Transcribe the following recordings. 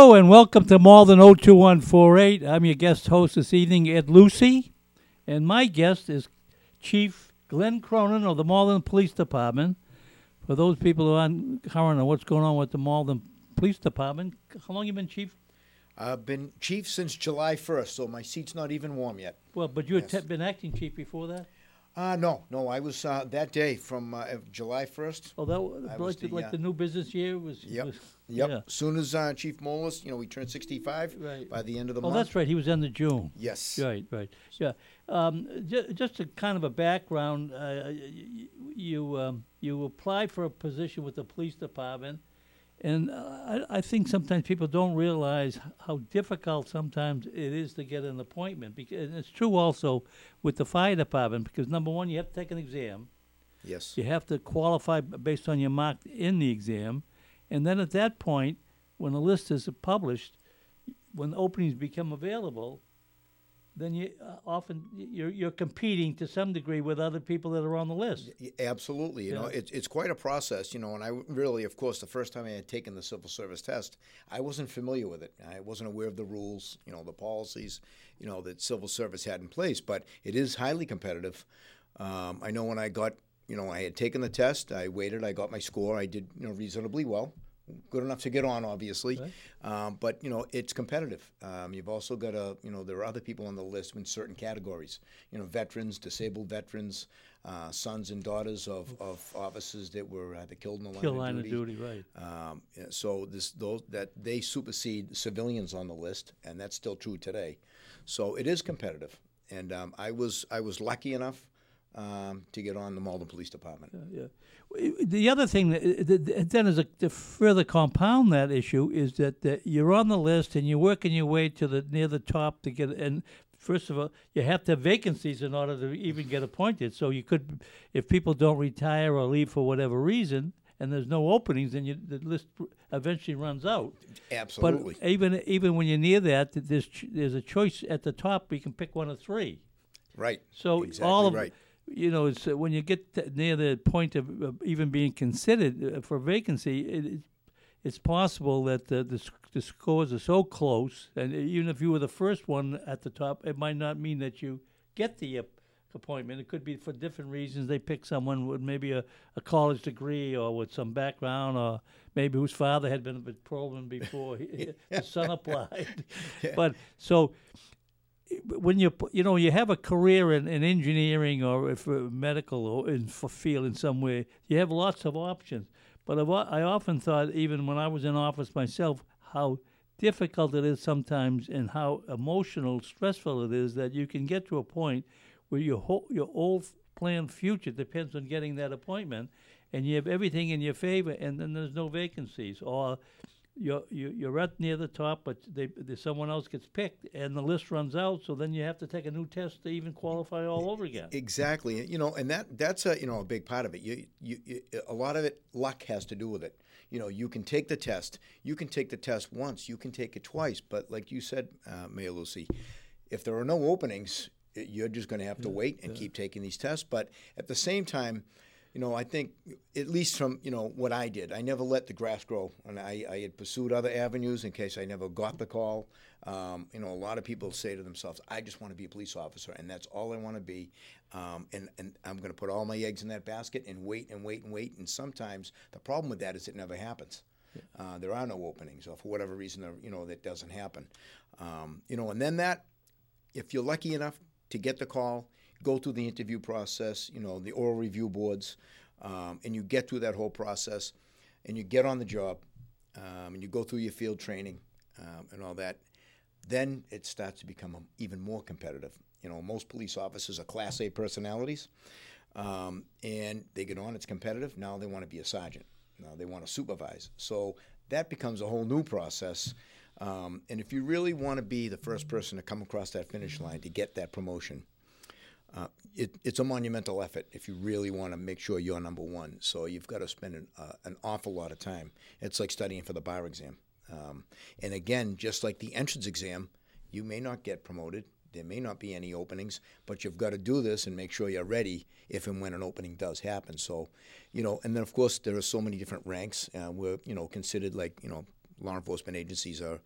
Hello and welcome to Malden 02148. I'm your guest host this evening, Ed Lucy, and my guest is Chief Glenn Cronin of the Malden Police Department. For those people who aren't current on what's going on with the Malden Police Department, how long you been chief? I've been chief since July 1st, so my seat's not even warm yet. Well, but you had Yes. te- been acting chief before that. Uh, no, no, I was uh, that day from uh, July 1st. Oh, that was I like, was the, like uh, the new business year was. Yep. was- Yep. Yeah. Soon as uh, Chief Molis, you know, we turned 65 Right. by the end of the Oh, month. Oh, that's right. He was in the June. Yes. Right, right. Yeah. Um, ju- just a kind of a background. Uh, you you, um, you applied for a position with the police department, and uh, I, I think sometimes people don't realize how difficult sometimes it is to get an appointment. Because and it's true also with the fire department because number one, you have to take an exam. Yes. You have to qualify based on your mark in the exam, and then at that point, when the list is published, when openings become available, then you uh, often you're you're competing to some degree with other people that are on the list. Absolutely. You know, Yeah. it's, it's quite a process, you know, and I really, of course, the first time I had taken the civil service test, I wasn't familiar with it. I wasn't aware of the rules, you know, the policies, you know, that civil service had in place, but it is highly competitive. Um, I know when I got, you know, I had taken the test, I waited, I got my score, I did, you know, reasonably well. Good enough to get on, obviously, um, but you know it's competitive. Um, you've also got a, you know, there are other people on the list in certain categories. You know, veterans, disabled veterans, uh, sons and daughters of, of officers that were either killed in the line, Kill of, line duty. of duty, right? Um, so this those that they supersede civilians on the list, and that's still true today. So it is competitive, and um, I was I was lucky enough um, to get on the Malden Police Department. Yeah. The other thing that uh, th- th- then is a, to further compound that issue is that, that you're on the list and you're working your way to the near the top to get and first of all you have to have vacancies in order to even get appointed. So you could, if people don't retire or leave for whatever reason, and there's no openings, then you, the list eventually runs out. Absolutely. But even even when you're near that, there's there's a choice at the top. You can pick one of three. right. So exactly all of right. You know, it's, uh, when you get near the point of, of even being considered uh, for vacancy, it, it, it's possible that the, the the scores are so close, and even if you were the first one at the top, it might not mean that you get the appointment. It could be for different reasons. They pick someone with maybe a, a college degree or with some background, or maybe whose father had been a bit problem before he, the son applied. But so when you you know you have a career in, in engineering or if uh, medical or in field in some way, you have lots of options. But o- I often thought, even when I was in office myself, how difficult it is sometimes and how emotional, stressful it is that you can get to a point where your whole your whole planned future depends on getting that appointment, and you have everything in your favor, and then there's no vacancies or you're you're you're right near the top, but they, they, someone else gets picked, and the list runs out. So then you have to take a new test to even qualify all over again. Exactly. You know, and that that's a you know a big part of it. You, you, you a lot of it luck has to do with it. You know, you can take the test. You can take the test once. You can take it twice. But like you said, uh, Mayor Lucy, if there are no openings, you're just going to have to wait and keep taking these tests. But at the same time, you know, I think at least from you know what I did, I never let the grass grow, and I, I had pursued other avenues in case I never got the call. Um, you know, a lot of people say to themselves, "I just want to be a police officer, and that's all I want to be." Um, and and I'm going to put all my eggs in that basket and wait and wait and wait. And sometimes the problem with that is it never happens. Uh, there are no openings, or for whatever reason, you know, that doesn't happen. Um, you know, and then that, if you're lucky enough to get the call, go through the interview process, you know, the oral review boards, um, and you get through that whole process, and you get on the job, um, and you go through your field training um, and all that, then it starts to become even more competitive. You know, most police officers are Class A personalities, um, and they get on. It's competitive. Now they want to be a sergeant. Now they want to supervise. So that becomes a whole new process. Um, and if you really want to be the first person to come across that finish line to get that promotion, uh, it, it's a monumental effort if you really want to make sure you're number one. So you've got to spend an, uh, an awful lot of time. It's like studying for the bar exam. Um, and again, just like the entrance exam, you may not get promoted. There may not be any openings, but you've got to do this and make sure you're ready if and when an opening does happen. So, you know, and then of course there are so many different ranks. Uh, we're you know considered like you know law enforcement agencies are,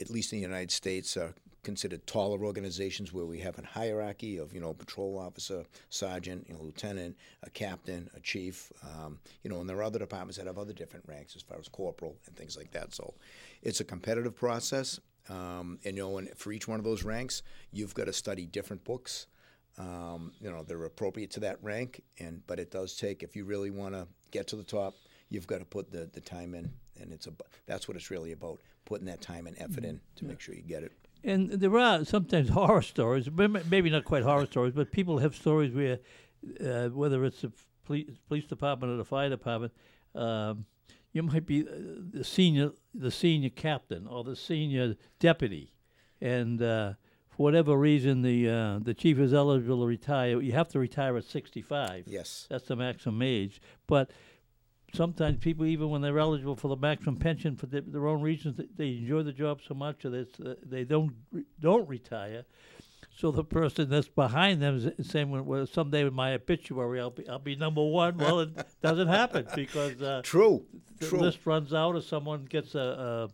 at least in the United States, are considered taller organizations where we have a hierarchy of you know patrol officer, sergeant, you know lieutenant, a captain, a chief, um, you know, and there are other departments that have other different ranks as far as corporal and things like that. So it's a competitive process, um, and you know, and for each one of those ranks, you've got to study different books. Um, you know, they're appropriate to that rank, and but it does take if you really want to get to the top, you've got to put the, the time in, and it's a that's what it's really about putting that time and effort in to make sure you get it. And there are sometimes horror stories, maybe not quite horror stories, but people have stories where, uh, whether it's the police, police department or the fire department, um, you might be uh, the senior, the senior captain or the senior deputy, and uh, for whatever reason, the uh, the chief is eligible to retire. You have to retire at sixty-five. Yes, that's the maximum age, but sometimes people, even when they're eligible for the maximum pension for the, their own reasons, they enjoy the job so much that uh, they don't don't retire. So the person that's behind them is saying, "Well, someday in my obituary, I'll be I'll be number one." Well, it doesn't happen because uh, true, the true. list runs out, or someone gets a,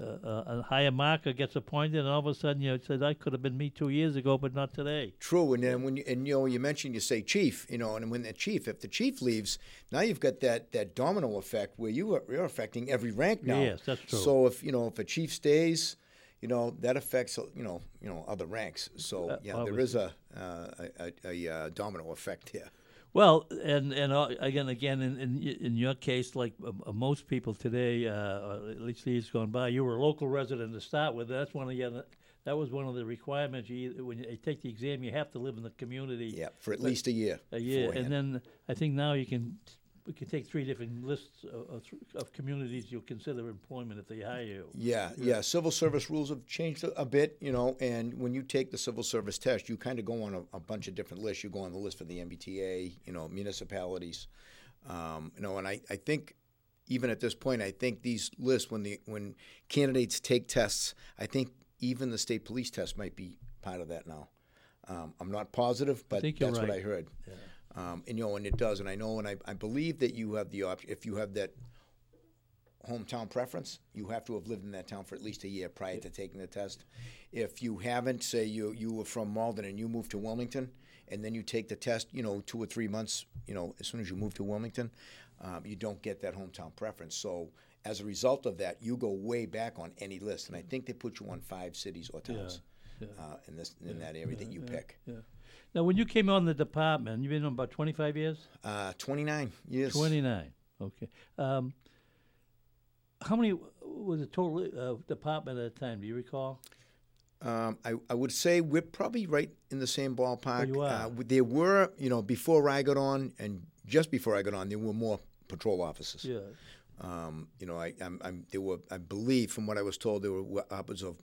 uh, a higher marker gets appointed, and all of a sudden you know, it says I could have been me two years ago, but not today. True, and then when you and you know you mentioned you say chief, you know, and when the chief, if the chief leaves, now you've got that that domino effect where you are you're affecting every rank now. Yes, that's true. So if you know if a chief stays, you know that affects you know you know other ranks. So uh, yeah, there is a, uh, a, a, a domino effect here. Well, and and uh, again, again, in in, in your case, like uh, most people today, uh, at least years gone by, you were a local resident to start with. That's one of the other, that was one of the requirements. You, when you take the exam, you have to live in the community. Yeah, for at least a year. A year, beforehand. and then I think now you can we can take three different lists of, of, communities you'll consider employment if they hire you. Yeah, yeah, yeah. Civil service rules have changed a, a, bit, you know, and when you take the civil service test, you kind of go on a, a, bunch of different lists. You go on the list for the MBTA, you know, municipalities, um, you know, and I, I think even at this point, I think these lists, when the when candidates take tests, I think even the state police test might be part of that now. Um, I'm not positive, but that's right. what I heard. Yeah. Um, and you know, and it does, and I know, and I, I believe that you have the option if you have that hometown preference, you have to have lived in that town for at least a year prior to taking the test. If you haven't, say you you were from Malden and you moved to Wilmington, and then you take the test, you know, two or three months, you know, as soon as you move to Wilmington, um, you don't get that hometown preference. So as a result of that, you go way back on any list, and I think they put you on five cities or towns yeah, yeah. Uh, in this in yeah, that area that you pick. Now, when you came on the department, you've been on about 25 years? Uh, 29 years. 29, okay. Um, how many was the total uh, department at the time? Do you recall? Um, I, I would say we're probably right in the same ballpark. Oh, you are. Uh, there were, you know, before I got on and just before I got on, there were more patrol officers. Yeah. Um, you know, I, I'm, I'm, there were, I believe, from what I was told, there were upwards of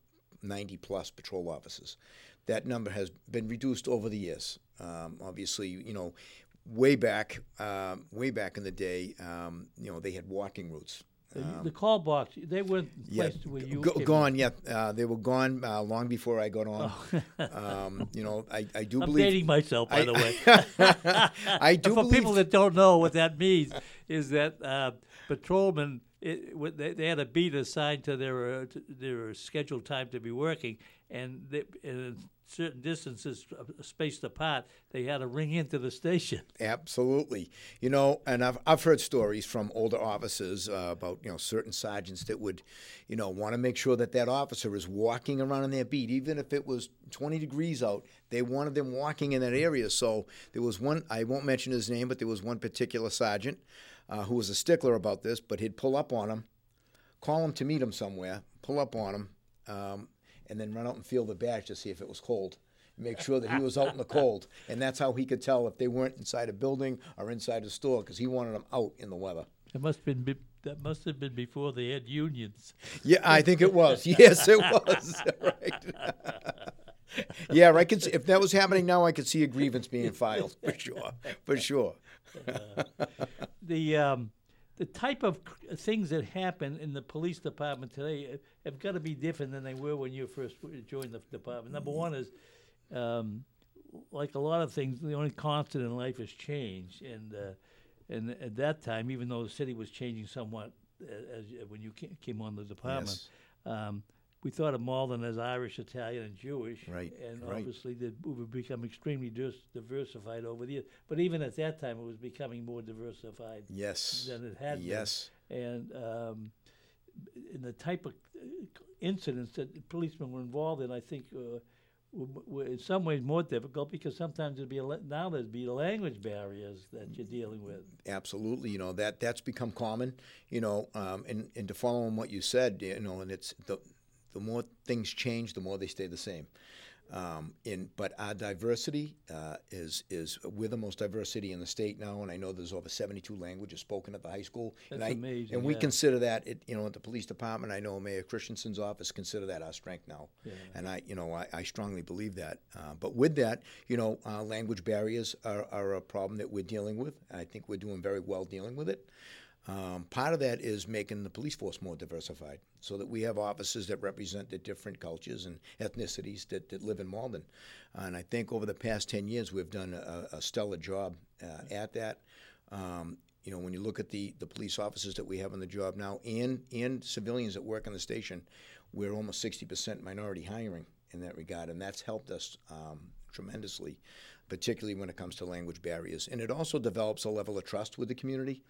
90 plus patrol officers that number has been reduced over the years. Um, obviously, you know, way back, um, way back in the day, um, you know, they had walking routes. The- the call box, they weren't Yeah, where you go- gone. Yeah, uh, they were gone uh, long before I got on. um, you know, I, I do I'm believe. dating myself, by I- the way. I do for believe. people that don't know what that means, is that uh, patrolmen it, they, they had a beat assigned to their uh, to their scheduled time to be working, and they, in certain distances uh, spaced apart, they had to ring into the station. Absolutely. You know, and I've, I've heard stories from older officers uh, about, you know, certain sergeants that would, you know, want to make sure that that officer is walking around in their beat. Even if it was 20 degrees out, they wanted them walking in that area. So there was one, I won't mention his name, but there was one particular sergeant uh, who was a stickler about this, but he'd pull up on him, call him to meet him somewhere, pull up on him, um, and then run out and feel the badge to see if it was cold. Make sure that he was out in the cold, and that's how he could tell if they weren't inside a building or inside a store because he wanted them out in the weather. It must have been be- that must have been before they had unions. Yeah, I think it was. Yes, it was. right. yeah, I could. See, if that was happening now, I could see a grievance being filed for sure. For sure. the um, the type of things that happen in the police department today uh, have got to be different than they were when you first joined the department. Number one is, um, like a lot of things, the only constant in life is change, and uh, and at that time, even though the city was changing somewhat uh, as when you came on the department. Um, we thought of Malden as Irish, Italian, and Jewish, Right, and right. obviously the, we've become extremely dis- diversified over the years. But even at that time, it was becoming more diversified Yes. than it had been. Yes. been. And um, in the type of uh, incidents that the policemen were involved in, I think uh, were, were in some ways more difficult because sometimes there'd be a, now there'd be language barriers that you're dealing with. Absolutely, you know that that's become common, you know, um, and and to follow on what you said, you know, and it's the the more things change, the more they stay the same. Um, in but our diversity uh, is is we're the most diversity in the state now, and I know there's over 72 languages spoken at the high school. and That's I, amazing, And we yeah. consider that, it, you know, at the police department. I know Mayor Christenson's office consider that our strength now, Yeah. and I, you know, I, I strongly believe that. Uh, but with that, you know, uh, language barriers are, are a problem that we're dealing with. I think we're doing very well dealing with it. Um, part of that is making the police force more diversified so that we have officers that represent the different cultures and ethnicities that, that live in Malden. and I think over the past 10 years, we've done a, a stellar job uh, at that. Um, you know, when you look at the, the police officers that we have on the job now and, and civilians that work on the station, we're almost 60% minority hiring in that regard, and that's helped us um, tremendously, particularly when it comes to language barriers. And it also develops a level of trust with the community.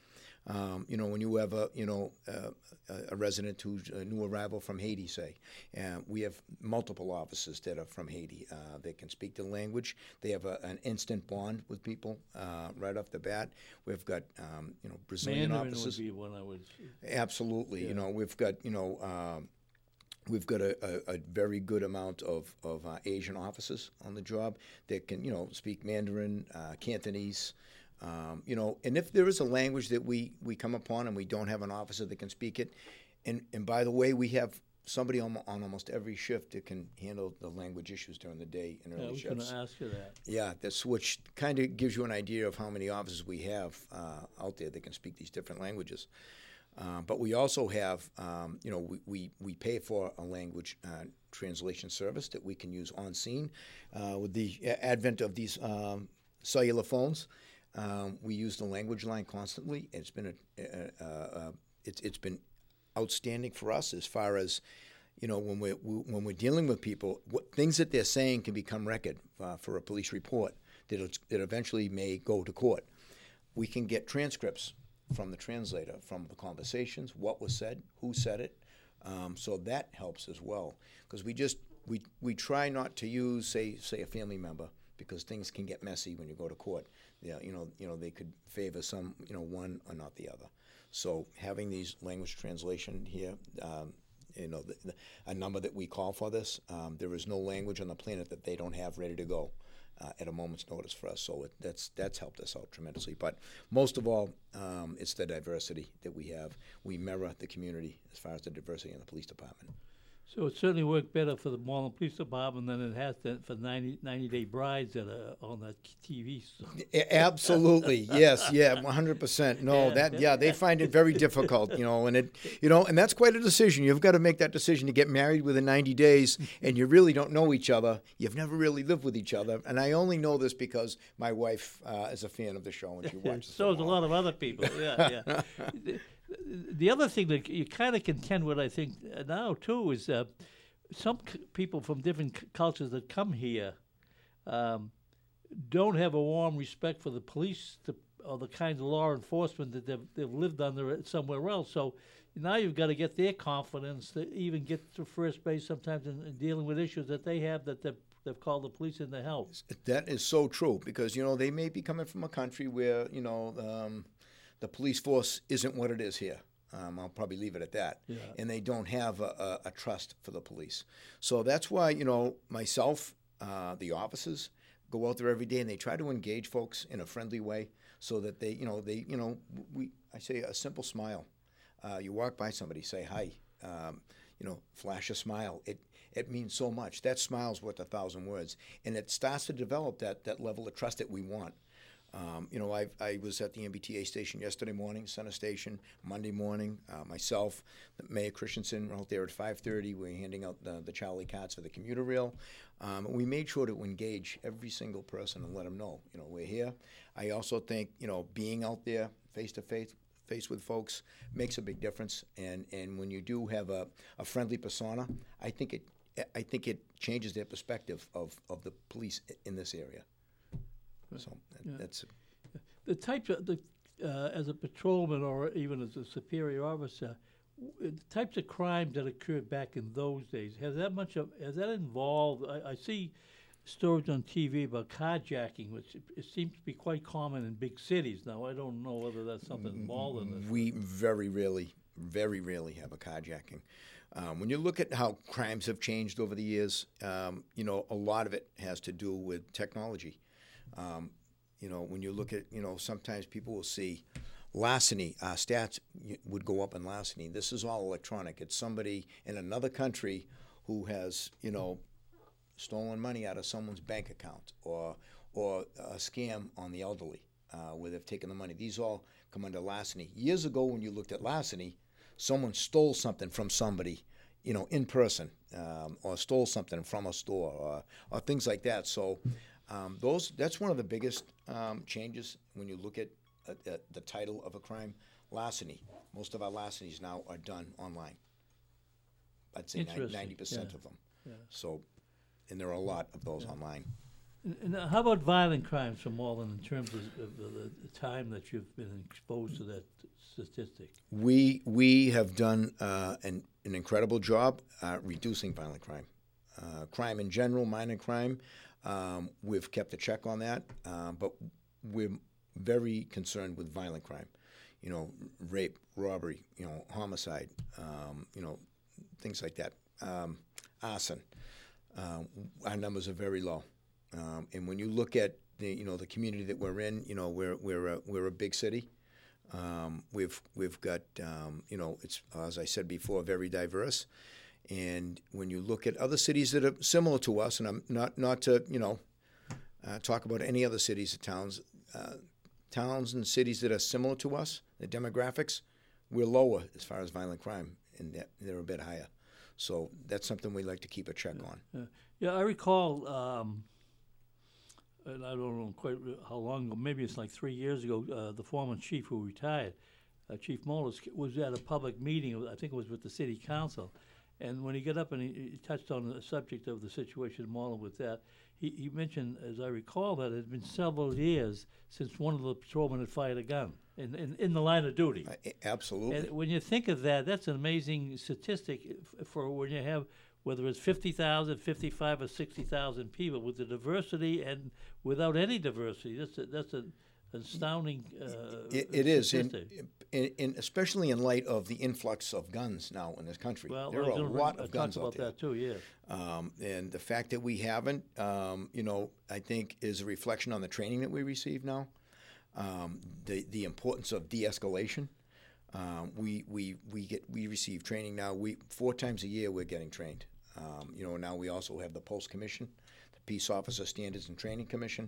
Um, you know, when you have a you know uh, a- resident who's a new arrival from Haiti, say, uh, we have multiple officers that are from Haiti. Uh, they can speak the language. They have a, an instant bond with people uh, right off the bat. We've got um, you know Brazilian Mandarin officers. would be one I would. Absolutely. You know, we've got, you know, um, we've got a, a, a very good amount of, of uh, Asian officers on the job that can, you know, speak Mandarin, uh, Cantonese. Um, you know, and if there is a language that we, we come upon and we don't have an officer that can speak it, and, and by the way, we have somebody on, on almost every shift that can handle the language issues during the day and Yeah, I early was going to ask you that. Yeah, that's which kind of gives you an idea of how many officers we have uh, out there that can speak these different languages. Uh, but we also have, um, you know, we, we, we pay for a language uh, translation service that we can use on scene. Uh, with the advent of these um, cellular phones, um, we use the language line constantly. It's been a, a, a, a it's, it's been outstanding for us as far as you know when we're when we're dealing with people, what things that they're saying can become record uh, for a police report that that eventually may go to court. We can get transcripts from the translator from the conversations, what was said, who said it. Um, so that helps as well because we just we we try not to use say say a family member because things can get messy when you go to court. Yeah, you know you know they could favor some you know one or not the other. So having these language translation here, um, you know, the, the, a number that we call for this, um, there is no language on the planet that they don't have ready to go uh, at a moment's notice for us. So it, that's that's helped us out tremendously. But most of all, um, it's the diversity that we have. We mirror the community as far as the diversity in the police department. So it certainly worked better for the Malden Police Department than it has to, for 90, 90 Day Brides that are on that TV. So. Absolutely, yes, yeah, one hundred percent. No, Yeah. that yeah, they find it very difficult, you know, and it, you know, and that's quite a decision. You've got to make that decision to get married within ninety days, and you really don't know each other. You've never really lived with each other, and I only know this because my wife uh, is a fan of the show and she watches. so is a lot of other people. Yeah, yeah. the, the other thing that you kind of contend with, I think, now too, is uh, some c- people from different c- cultures that come here um, don't have a warm respect for the police to, or the kinds of law enforcement that they've, they've lived under somewhere else. So now you've got to get their confidence to even get to first base sometimes in, in dealing with issues that they have that they've, they've called the police in to help. That is so true because you know they may be coming from a country where you know um, the police force isn't what it is here. Um, I'll probably leave it at that. Yeah. And they don't have a, a, a trust for the police. So that's why you know myself, uh, the officers go out there every day and they try to engage folks in a friendly way so that they you know they you know we I say a simple smile. Uh, you walk by somebody, say hi. Um, you know, flash a smile. It it means so much. That smile's worth a thousand words, and it starts to develop that that level of trust that we want. Um, you know, I, I was at the MBTA station yesterday morning, Center Station, Monday morning. Uh, myself, Mayor Christenson, were out there at 5:30. We were handing out the, the Charlie cards for the commuter rail. Um, we made sure to engage every single person and let them know, you know, we're here. I also think, you know, being out there face to face, face with folks makes a big difference. And and when you do have a, a friendly persona, I think it I think it changes their perspective of, of the police in this area. So that, that's the types of the uh, as a patrolman or even as a superior officer, w- the types of crimes that occurred back in those days has that much of has that involved? I, I see stories on TV about carjacking, which it, it seems to be quite common in big cities now. I don't know whether that's something involved in this. we very rarely, very rarely have a carjacking. Um, when you look at how crimes have changed over the years, um, you know, a lot of it has to do with technology. Um, you know, when you look at, you know, sometimes people will see larceny, uh, stats would go up in larceny. This is all electronic. It's somebody in another country who has, you know, stolen money out of someone's bank account or or a scam on the elderly uh, where they've taken the money. These all come under larceny. Years ago, when you looked at larceny, someone stole something from somebody, you know, in person, um, or stole something from a store, or, or things like that. So, um, those that's one of the biggest um, changes when you look at, at, at the title of a crime, larceny. Most of our larcenies now are done online. I'd say ninety percent yeah. of them. So, and there are a lot of those online. And, and uh, how about violent crimes from Malden in terms of, of the, the time that you've been exposed to that statistic? We we have done uh, an an incredible job uh, reducing violent crime, uh, crime in general, minor crime. Um, we've kept a check on that, uh, but we're very concerned with violent crime. You know, rape, robbery, you know, homicide, um, you know, things like that. Um, arson. Uh, our numbers are very low, um, and when you look at the you know the community that we're in, you know, we're we're a, we're a big city. Um, we've we've got um, you know it's as I said before very diverse, and when you look at other cities that are similar to us, and I'm not not to you know uh, talk about any other cities or towns, uh, towns and cities that are similar to us, the demographics, we're lower as far as violent crime, and they're, they're a bit higher. So that's something we like to keep a check on. Yeah, yeah I recall, um, and I don't know quite how long ago, maybe it's like three years ago, uh, the former chief who retired, uh, Chief Molis, was at a public meeting, I think it was with the city council. And when he got up and he, he touched on the subject of the situation in Malden with that, he, he mentioned, as I recall, that it had been several years since one of the patrolmen had fired a gun in, in, in the line of duty. Uh, absolutely. And when you think of that, that's an amazing statistic for when you have whether it's 50,000, 55 or 60,000 people with the diversity and without any diversity. That's a, that's an astounding uh, It, it is, statistic. and, and especially in light of the influx of guns now in this country. well, there are a lot of guns talk out there. that too, yeah. Um, and the fact that we haven't, um, you know, I think is a reflection on the training that we receive now. Um, the the importance of de-escalation. Um, we, we, we get we receive training now. We four times a year we're getting trained. Um, you know now we also have the Post Commission, the Peace Officer Standards and Training Commission.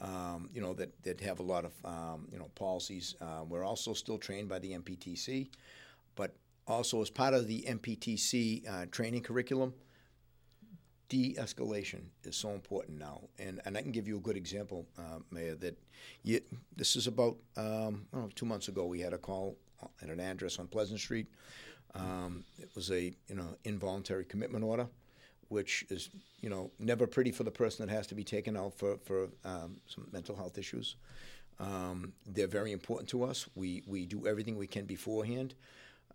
Um, you know that that have a lot of um, you know policies. Uh, we're also still trained by the MPTC, but also as part of the MPTC uh, training curriculum, de-escalation is so important now. And and I can give you a good example, uh, Mayor. That you, this is about um, know, two months ago. We had a call at an address on Pleasant Street. Um, it was a you know involuntary commitment order, which is you know never pretty for the person that has to be taken out for for um, some mental health issues. Um, they're very important to us. We we do everything we can beforehand.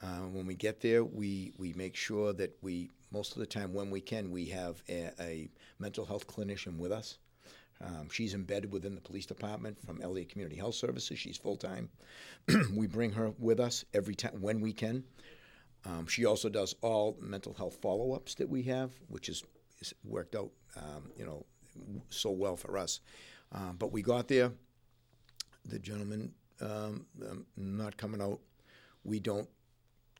Uh, when we get there, we, we make sure that we, most of the time when we can, we have a, a mental health clinician with us. Um, she's embedded within the police department from Eliot Community Health Services. She's full time. we bring her with us every time when we can. Um, she also does all mental health follow ups that we have, which is worked out, um, you know, so well for us. Um, but we got there. The gentleman um, um, not coming out. We don't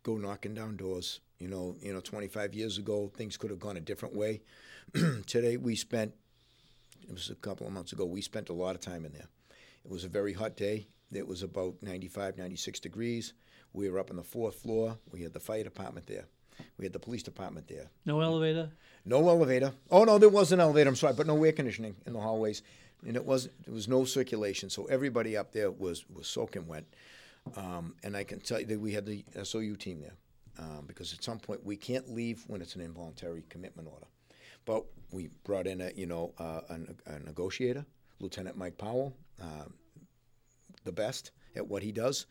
go knocking down doors. You know, you know, 25 years ago, things could have gone a different way. Today, we spent, it was a couple of months ago, we spent a lot of time in there. It was a very hot day. It was about 95, 96 degrees. We were up on the fourth floor. We had the fire department there. We had the police department there. No elevator? No elevator. Oh, no, there was an elevator, I'm sorry, but no air conditioning in the hallways. And it was there was no circulation, so everybody up there was, was soaking wet. Um, and I can tell you that we had the SOU team there um, because at some point we can't leave when it's an involuntary commitment order. But we brought in a you know uh, a, a, negotiator, Lieutenant Mike Powell, uh, the best at what he does.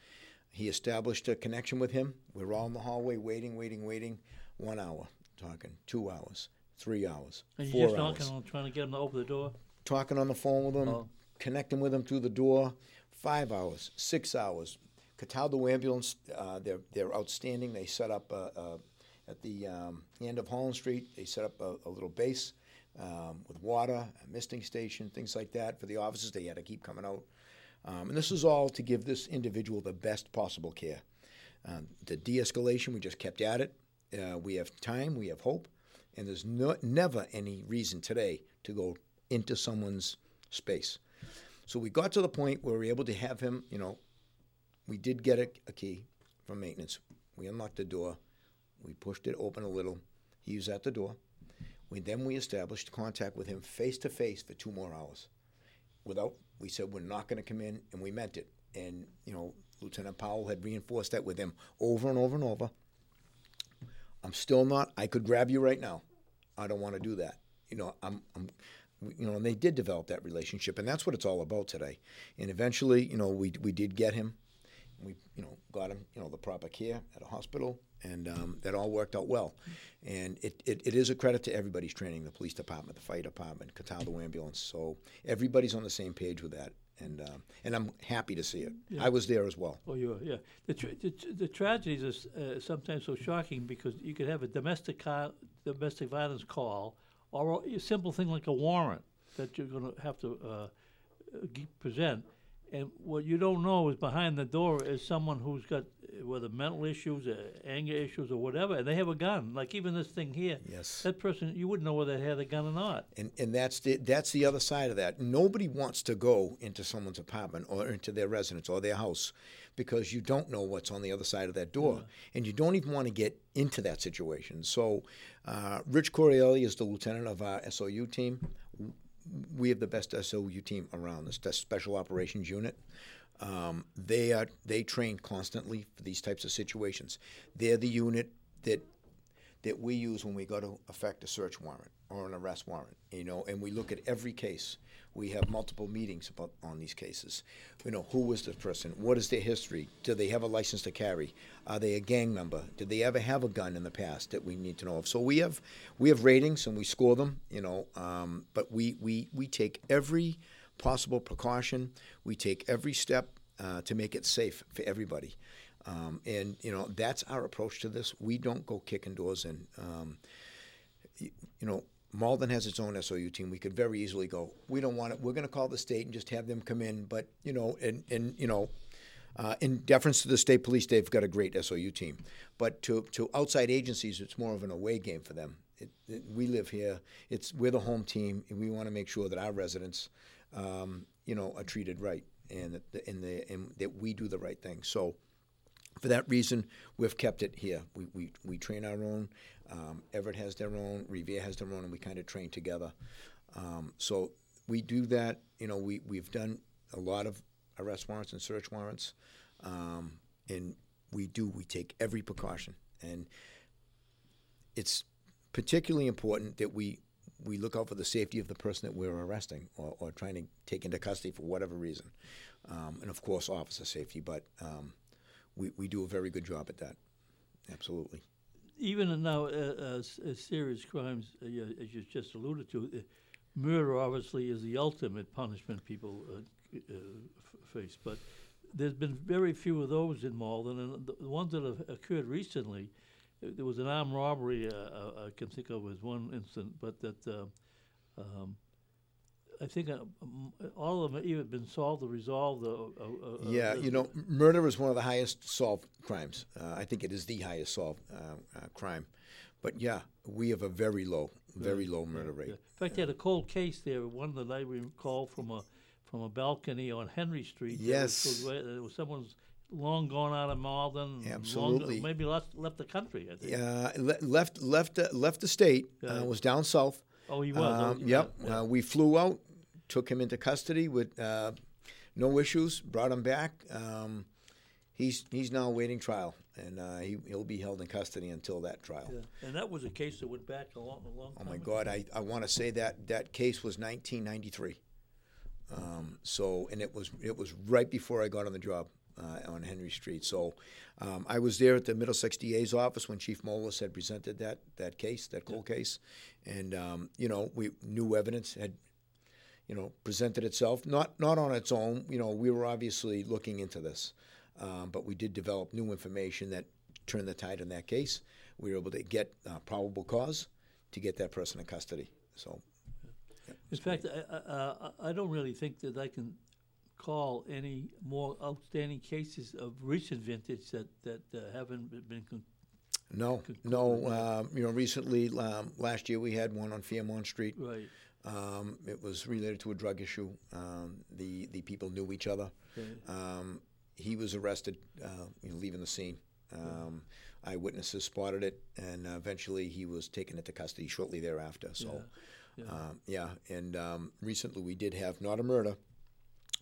He established a connection with him. We were all in the hallway waiting, waiting, waiting. One hour, talking two hours, three hours, And four you're just hours. knocking on, trying to get him to open the door? Talking on the phone with him, Oh. connecting with him through the door. Five hours, six hours, Cataldo Ambulance, uh, they're, they're outstanding. They set up uh, uh, at the um, end of Holland Street, they set up a, a little base um, with water, a misting station, things like that for the officers. They had to keep coming out. Um, and this is all to give this individual the best possible care. Um, the de escalation, we just kept at it. Uh, we have time, we have hope, and there's no, never any reason today to go into someone's space. So we got to the point where we were able to have him, you know, we did get a, a key from maintenance. We unlocked the door. We pushed it open a little. He was at the door. We then we established contact with him face to face for two more hours. Without we said we're not going to come in, and we meant it. And you know, Lieutenant Powell had reinforced that with him over and over and over. I'm still not. I could grab you right now. I don't want to do that. You know, I'm, I'm you know, and they did develop that relationship, and that's what it's all about today. And eventually, you know, we we did get him. We, you know, got him, you know, the proper care at a hospital, and um, that all worked out well. And it, it, it is a credit to everybody's training, the police department, the fire department, Cataldo Ambulance. So everybody's on the same page with that, and um, and I'm happy to see it. I was there as well. Oh, you were, yeah. The, tra- the, the tragedies are uh, sometimes so shocking because you could have a domestic car, domestic violence call or a simple thing like a warrant that you're going to have to uh, uh, present. And what you don't know is behind the door is someone who's got uh, whether mental issues, uh, anger issues, or whatever, and they have a gun. Like even this thing here, Yes. that person you wouldn't know whether they had a gun or not. And and that's the that's the other side of that. Nobody wants to go into someone's apartment or into their residence or their house because you don't know what's on the other side of that door, and you don't even want to get into that situation. So, uh, Rich Corielli is the lieutenant of our SOU team. We have the best SOU team around. The Special Operations Unit. Um, they are they train constantly for these types of situations. They're the unit that that we use when we go to effect a search warrant or an arrest warrant, you know, and we look at every case. We have multiple meetings about on these cases. You know, who was the person? What is their history? Do they have a license to carry? Are they a gang member? Did they ever have a gun in the past that we need to know of? So we have we have ratings and we score them, you know, um, but we, we we take every possible precaution. We take every step uh, to make it safe for everybody. Um, and you know that's our approach to this. We don't go kicking doors in. Um, you, you know, Malden has its own SOU team. We could very easily go. We don't want it. We're going to call the state and just have them come in. But you know, and and you know, Uh, in deference to the state police, they've got a great SOU team. But to, to outside agencies, it's more of an away game for them. It, it, we live here. It's we're the home team, and we want to make sure that our residents, um, you know, are treated right, and that and, the, and that we do the right thing. So, for that reason, we've kept it here. We we, we train our own. Um, Everett has their own. Revere has their own, and we kind of train together. Um, so we do that. You know, we we've done a lot of arrest warrants and search warrants, um, and we do we take every precaution, and it's particularly important that we we look out for the safety of the person that we're arresting or, or trying to take into custody for whatever reason, um, and of course officer safety. But um, we we do a very good job at that. Absolutely. Even now, uh, uh, serious crimes, uh, as you just alluded to, uh, murder obviously is the ultimate punishment people uh, uh, face. But there's been very few of those in Malden, and the ones that have occurred recently, uh, there was an armed robbery uh, I can think of as one incident, but that um, I think uh, all of them have either been solved or resolved. Uh, uh, yeah, you know, murder is one of the highest solved crimes. I think it is the highest solved crime. But yeah, we have a very low, very low murder rate. Yeah. In fact, they had a cold case there, one that I recall from a from a balcony on Henry Street. Yes. Was, was, was someone's long gone out of Malden. Absolutely. Long, maybe left left the country. I think. Yeah, left left uh, left the state. Yeah. Uh, was down south. Oh, he was. Um, oh, yep. Yeah. Uh, we flew out, took him into custody with uh, no issues. Brought him back. Um, he's he's now awaiting trial, and uh, he he'll be held in custody until that trial. Yeah. And that was a case that went back a long, a long. Oh my God! I, I want to say that that case was 1993. Um, so, and it was it was right before I got on the job uh, on Henry Street. So, um, I was there at the Middlesex DA's office when Chief Molis had presented that that case, that cold yeah. case, and um, you know, we new evidence had you know presented itself, not not on its own. You know, we were obviously looking into this, um, but we did develop new information that turned the tide in that case. We were able to get uh, probable cause to get that person in custody. So in fact, I, I, I don't really think that I can call any more outstanding cases of recent vintage that that uh, haven't been. Con- no, concluded. no. Uh, you know, recently, um, last year we had one on Fairmont Street. Right. Um, it was related to a drug issue. Um, the the people knew each other. Um, he was arrested, uh, you know, leaving the scene. Um, eyewitnesses spotted it, and uh, eventually he was taken into custody shortly thereafter. So. Yeah. Yeah, um, yeah. and um, recently we did have not a murder,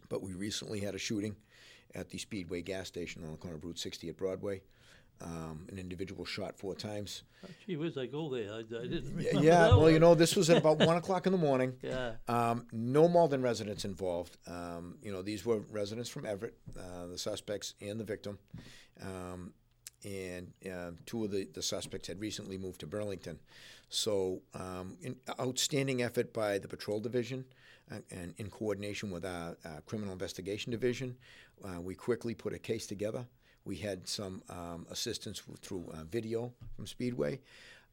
but we recently had a shooting at the Speedway gas station on the corner of Route 60 at Broadway. Um, an individual shot four times. Oh, gee whiz, I go there. I, I didn't. Yeah, well, one. you know, this was at about one o'clock in the morning. Yeah. Um, no Malden residents involved. Um, you know, these were residents from Everett, uh, the suspects and the victim. Um, and uh, two of the, the suspects had recently moved to Burlington. So, um, outstanding effort by the patrol division uh, and in coordination with our, our criminal investigation division. Uh, we quickly put a case together. We had some um, assistance through uh, video from Speedway.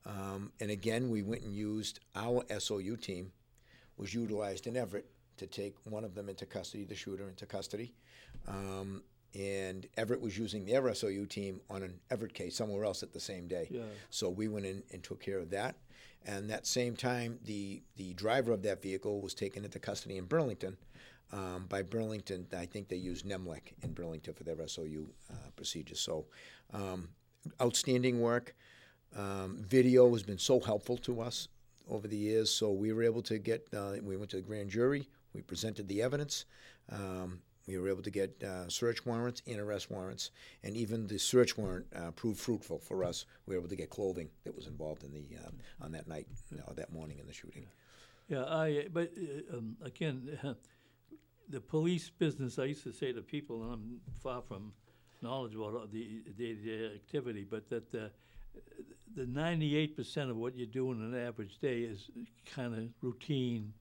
Um, and again, we went and used our SOU team, was utilized in Everett to take one of them into custody, the shooter into custody. Um, and Everett was using their SOU team on an Everett case somewhere else at the same day. Yeah. So we went in and took care of that. And that same time, the the driver of that vehicle was taken into custody in Burlington. Um, by Burlington, I think they use NEMLEC in Burlington for their SOU uh, procedures. So, um, outstanding work. Um, video has been so helpful to us over the years. So we were able to get. Uh, we went to the grand jury. We presented the evidence. Um, we were able to get uh, search warrants and arrest warrants, and even the search warrant uh, proved fruitful for us. We were able to get clothing that was involved in the uh, on that night or that morning in the shooting. Yeah, I. But uh, um, again, the police business. I used to say to people, and I'm far from knowledgeable about the day-to-day activity, but that uh, the 98% of what you do in an average day is kind of routine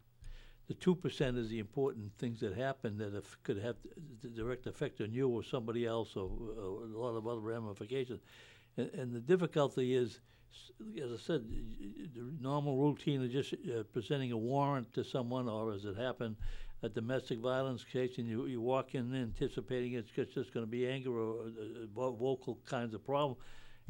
the two percent is the important things that happen that if, could have the direct effect on you or somebody else or, or, a lot of other ramifications. And, and the difficulty is as I said, the normal routine of just uh, presenting a warrant to someone, or as it happened, a domestic violence case, and you, you walk in anticipating it's just, just going to be anger or uh, vocal kinds of problem,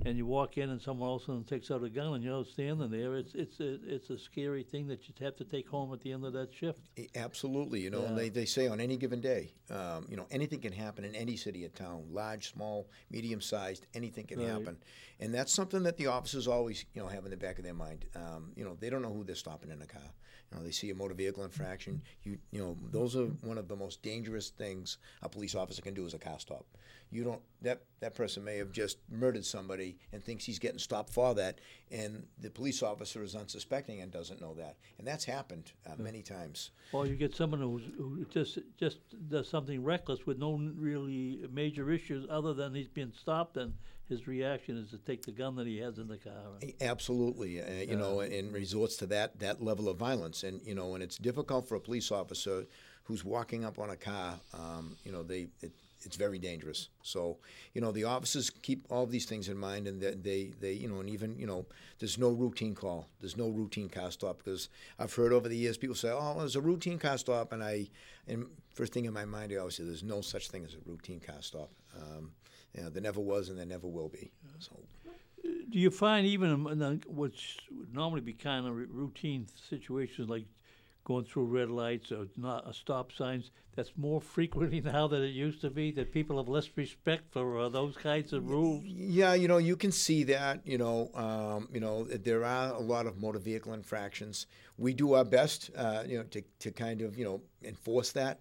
and you walk in and someone else and takes out a gun and you're standing there. It's it's a, it's a scary thing that you have to take home at the end of that shift. Absolutely, you know, and Yeah. they, they say on any given day, um, you know, anything can happen in any city or town, large, small, medium sized, anything can Right. happen. And that's something that the officers always, you know, have in the back of their mind. Um, you know, they don't know who they're stopping in a car. You know, they see a motor vehicle infraction. You, you know, those are one of the most dangerous things a police officer can do is a car stop. You don't that that person may have just murdered somebody and thinks he's getting stopped for that, and the police officer is unsuspecting and doesn't know that. And that's happened uh, many times. Or you get someone who's, who just just does something reckless with no really major issues other than he's being stopped, and his reaction is to take the gun that he has in the car. Absolutely, uh, you know, and resorts to that that level of violence, and you know, and it's difficult for a police officer who's walking up on a car. Um, you know, they it, it's very dangerous. So, you know, the officers keep all of these things in mind, and they they you know, and even you know, there's no routine call, there's no routine car stop because I've heard over the years people say, oh, there's a routine car stop, and I, and first thing in my mind I always say, there's no such thing as a routine car stop. Um, you know, there never was, and there never will be. So. Do you find even in- in would normally be kind of routine situations like going through red lights or not uh, stop signs, that's more frequently now than it used to be. That people have less respect for uh, those kinds of rules. Yeah, you know, you can see that. You know, um, you know, there are a lot of motor vehicle infractions. We do our best, uh, you know, to, to kind of you know enforce that.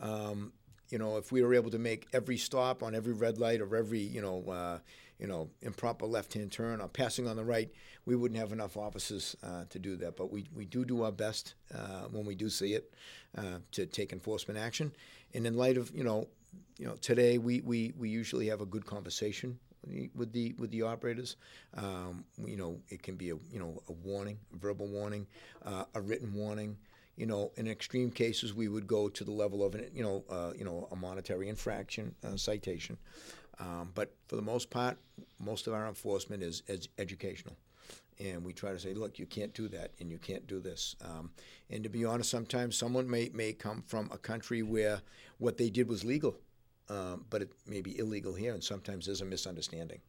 Um, you know, if we were able to make every stop on every red light or every you know, uh, you know, improper left-hand turn or passing on the right, we wouldn't have enough officers uh, to do that. But we, we do do our best uh, when we do see it uh, to take enforcement action. And in light of you know, you know, today we, we, we usually have a good conversation with the with the operators. Um, you know, it can be a you know a warning, a verbal warning, uh, a written warning. You know, in extreme cases, we would go to the level of an you know uh, you know a monetary infraction uh, citation. Um, but for the most part, most of our enforcement is, educational. And we try to say, look, you can't do that and you can't do this. Um, and to be honest, sometimes someone may, may come from a country where what they did was legal, um, but it may be illegal here, and sometimes there's a misunderstanding.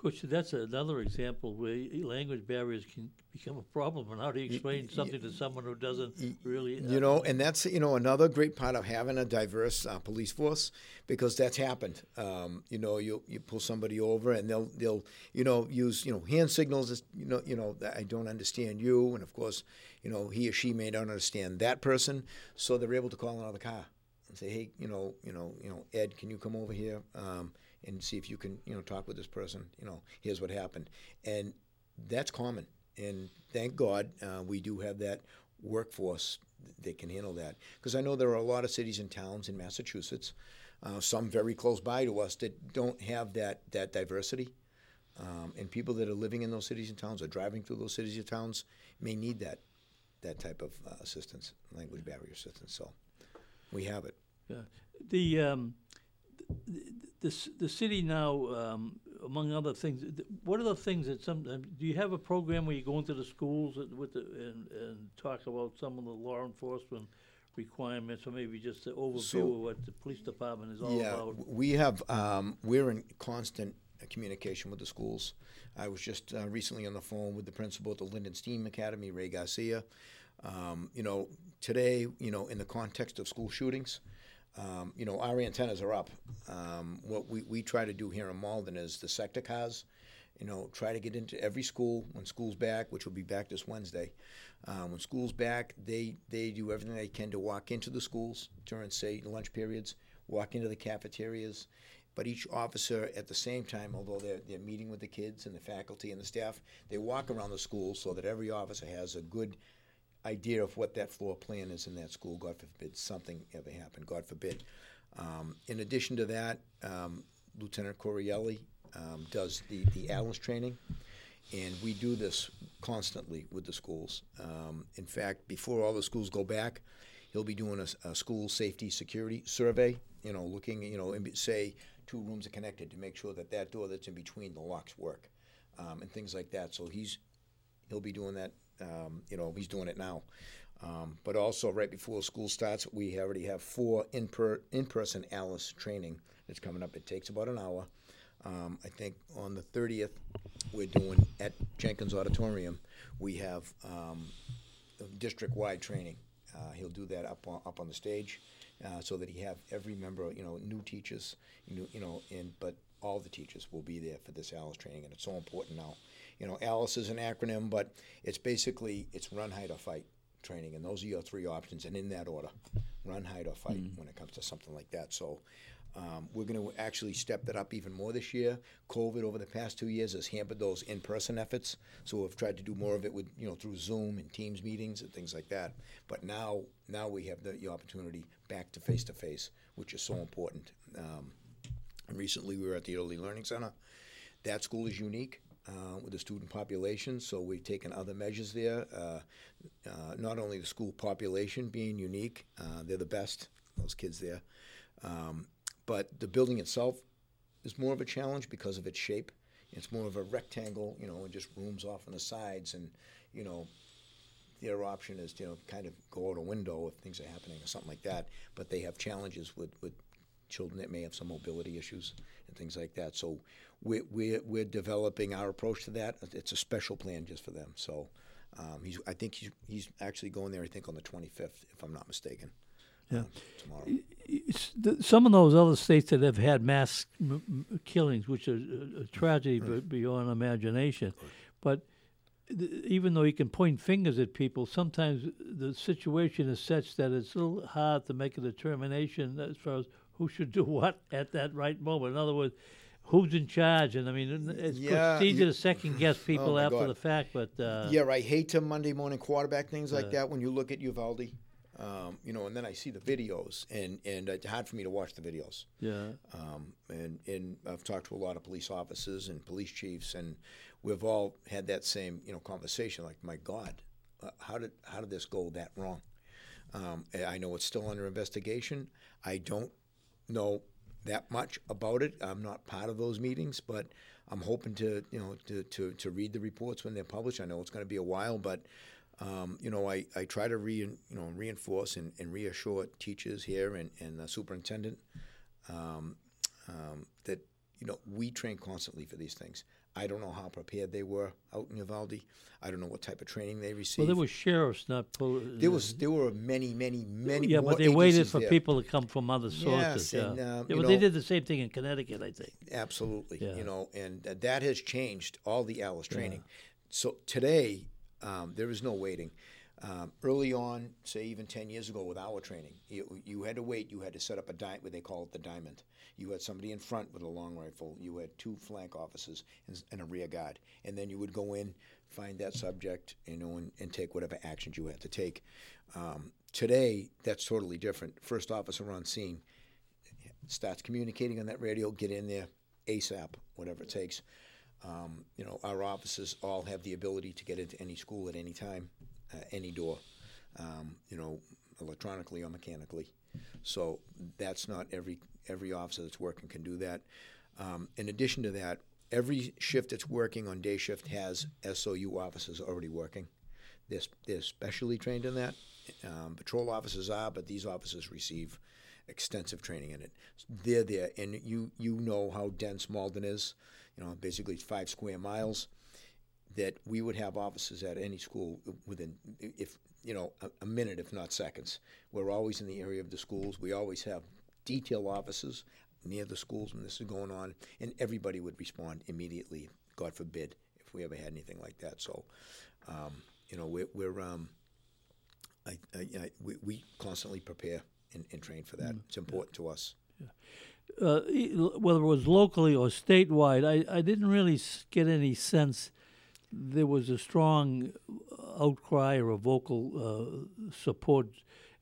Of course, that's another example where language barriers can become a problem. And how do you explain something to someone who doesn't really? uh, You know, and that's you know another great part of having a diverse uh, police force because that's happened. Um, you know, you you pull somebody over and they'll they'll you know use you know hand signals. As, you know, you know I don't understand you, and of course, you know he or she may not understand that person, so they're able to call another car and say, hey, you know, you know, you know, Ed, can you come over here? Um, and see if you can, you know, talk with this person. You know, here's what happened, and that's common. And thank God uh, we do have that workforce that can handle that. Because I know there are a lot of cities and towns in Massachusetts, uh, some very close by to us, that don't have that that diversity. Um, and people that are living in those cities and towns or driving through those cities and towns may need that that type of uh, assistance, language barrier assistance. So we have it. Yeah. The um, the, the, the city now, um, among other things, th- what are the things that some do you have a program where you go into the schools and- with the, and, and talk about some of the law enforcement requirements, or maybe just the overview So- of what the police department is all yeah, about? w- we have. Um, we're in constant uh, communication with the schools. I was just uh, recently on the phone with the principal at the Linden Steam Academy, Ray Garcia. Um, you know, today, you know, in the context of school shootings, um, you know, our antennas are up. Um, what we, we try to do here in Malden is the sector cars. You know, try to get into every school when school's back, which will be back this Wednesday. Um, when school's back, they they do everything they can to walk into the schools during, say, lunch periods, walk into the cafeterias. But each officer, at the same time, although they're, they're meeting with the kids and the faculty and the staff, they walk around the school so that every officer has a good idea of what that floor plan is in that school. God forbid something ever happen. God forbid. Um, in addition to that, um, Lieutenant Corielli um, does the the ALICE training, and we do this constantly with the schools. Um, in fact, before all the schools go back, he'll be doing a, a school safety security survey. You know, looking, you know, say two rooms are connected to make sure that that door that's in between the locks work. um, and things like that. So he's he'll be doing that. Um, you know, he's doing it now. Um, but also, right before school starts, we already have four in per in person ALICE training that's coming up. It takes about an hour. Um, I think on the 30th, we're doing at Jenkins Auditorium. We have um, district wide training. Uh, he'll do that up on, up on the stage, uh, so that he have every member, you know, new teachers, you know, you know, and but all the teachers will be there for this ALICE training, and it's so important now. You know, ALICE is an acronym, but it's basically it's run, hide, or fight training, and those are your three options, and in that order, run, hide, or fight when it comes to something like that. So. Um, we're going to actually step that up even more this year. COVID over the past two years has hampered those in-person efforts, so we've tried to do more of it with you know through Zoom and Teams meetings and things like that. But now, now we have the, the opportunity back to face-to-face, which is so important. Um, recently, we were at the Early Learning Center. That school is unique uh, with the student population, so we've taken other measures there. Uh, uh, not only the school population being unique, uh, they're the best, those kids there, um, but the building itself is more of a challenge because of its shape. It's more of a rectangle, you know, and just rooms off on the sides, and you know, their option is to you know kind of go out a window if things are happening or something like that. But they have challenges with with children that may have some mobility issues and things like that. So we're, we're, we're developing our approach to that. It's a special plan just for them. So um, he's, I think he's, he's actually going there, I think, on the 25th, if I'm not mistaken. Yeah. um, tomorrow. Some of those other states that have had mass m- m- killings, which are a- a tragedy be- beyond imagination, but th- even though you can point fingers at people, sometimes the situation is such that it's a little hard to make a determination as far as who should do what at that right moment. In other words, who's in charge? And I mean, it's, it's Yeah, easy you- to second guess people my after God. the fact, but uh, yeah, I hate to Monday morning quarterback things like that when you look at Uvalde. Um, you know, and then I see the videos, and, and it's hard for me to watch the videos. yeah. Um, and, and I've talked to a lot of police officers and police chiefs, and we've all had that same you know conversation. Like, my God, uh, how did how did this go that wrong? Um, I know it's still under investigation. I don't know that much about it. I'm not part of those meetings, but I'm hoping to you know to to, to read the reports when they're published. I know it's going to be a while, but um, you know, I, I try to re, you know reinforce and, and reassure teachers here and, and the superintendent um, um, that you know we train constantly for these things. I don't know how prepared they were out in Uvalde. I don't know what type of training they received. Well, there were sheriffs, not pol- there was there were many many many yeah, but they waited for there. people to come from other sources. Yes, yeah, and, um, yeah you but they did the same thing in Connecticut, I think. Absolutely. Yeah. You know, and uh, that has changed all the ALICE training. So today, um, there is no waiting. Um, early on, say even 10 years ago with our training, you, you had to wait. You had to set up a di- what they call it the diamond. You had somebody in front with a long rifle. You had two flank officers and, and a rear guard. And then you would go in, find that subject, you know, and, and take whatever actions you had to take. Um, today, that's totally different. First officer on scene starts communicating on that radio, get in there ASAP, whatever it takes. Um, you know, our officers all have the ability to get into any school at any time, uh, any door, um, you know, electronically or mechanically. So that's not every every officer that's working can do that. Um, in addition to that, every shift that's working on day shift has SOU officers already working. They're, they're specially trained in that. Um, patrol officers are, but these officers receive extensive training in it. They're there, and you you know how dense Malden is. You know, basically it's five square miles. That we would have officers at any school within, if you know, a, a minute, if not seconds. We're always in the area of the schools. We always have detail officers near the schools when this is going on, and everybody would respond immediately. God forbid if we ever had anything like that. So, um, you know, we're, we're um, I, I, I, we, we constantly prepare and, and train for that. It's important to us. uh, e- whether it was locally or statewide, I, I didn't really get any sense there was a strong outcry or a vocal uh, support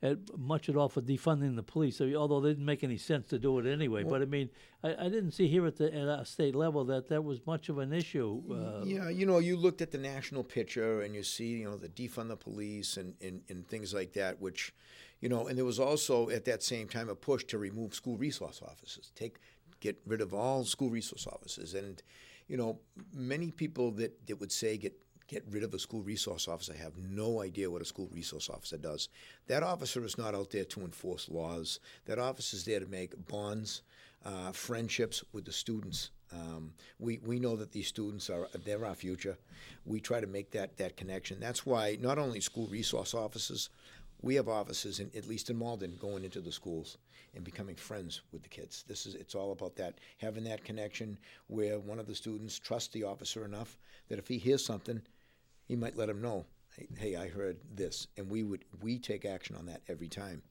at much at all for defunding the police. I mean, although it didn't make any sense to do it anyway. but I mean, I, I didn't see here at the at a state level that that was much of an issue. Uh, yeah, you know, you looked at the national picture and you see, you know, the defund the police and, and, and things like that, which, you know, and there was also at that same time a push to remove school resource officers, take get rid of all school resource officers, and you know, many people that, that would say get get rid of a school resource officer have no idea what a school resource officer does. That officer is not out there to enforce laws. That officer is there to make bonds, uh, friendships with the students. Um, we, we know that these students are they're our future. We try to make that that connection. That's why not only school resource officers, we have officers in, at least in Malden going into the schools and becoming friends with the kids. This is it's all about that having that connection where one of the students trusts the officer enough that if he hears something, he might let him know, hey, hey, I heard this, and we would we take action on that every time.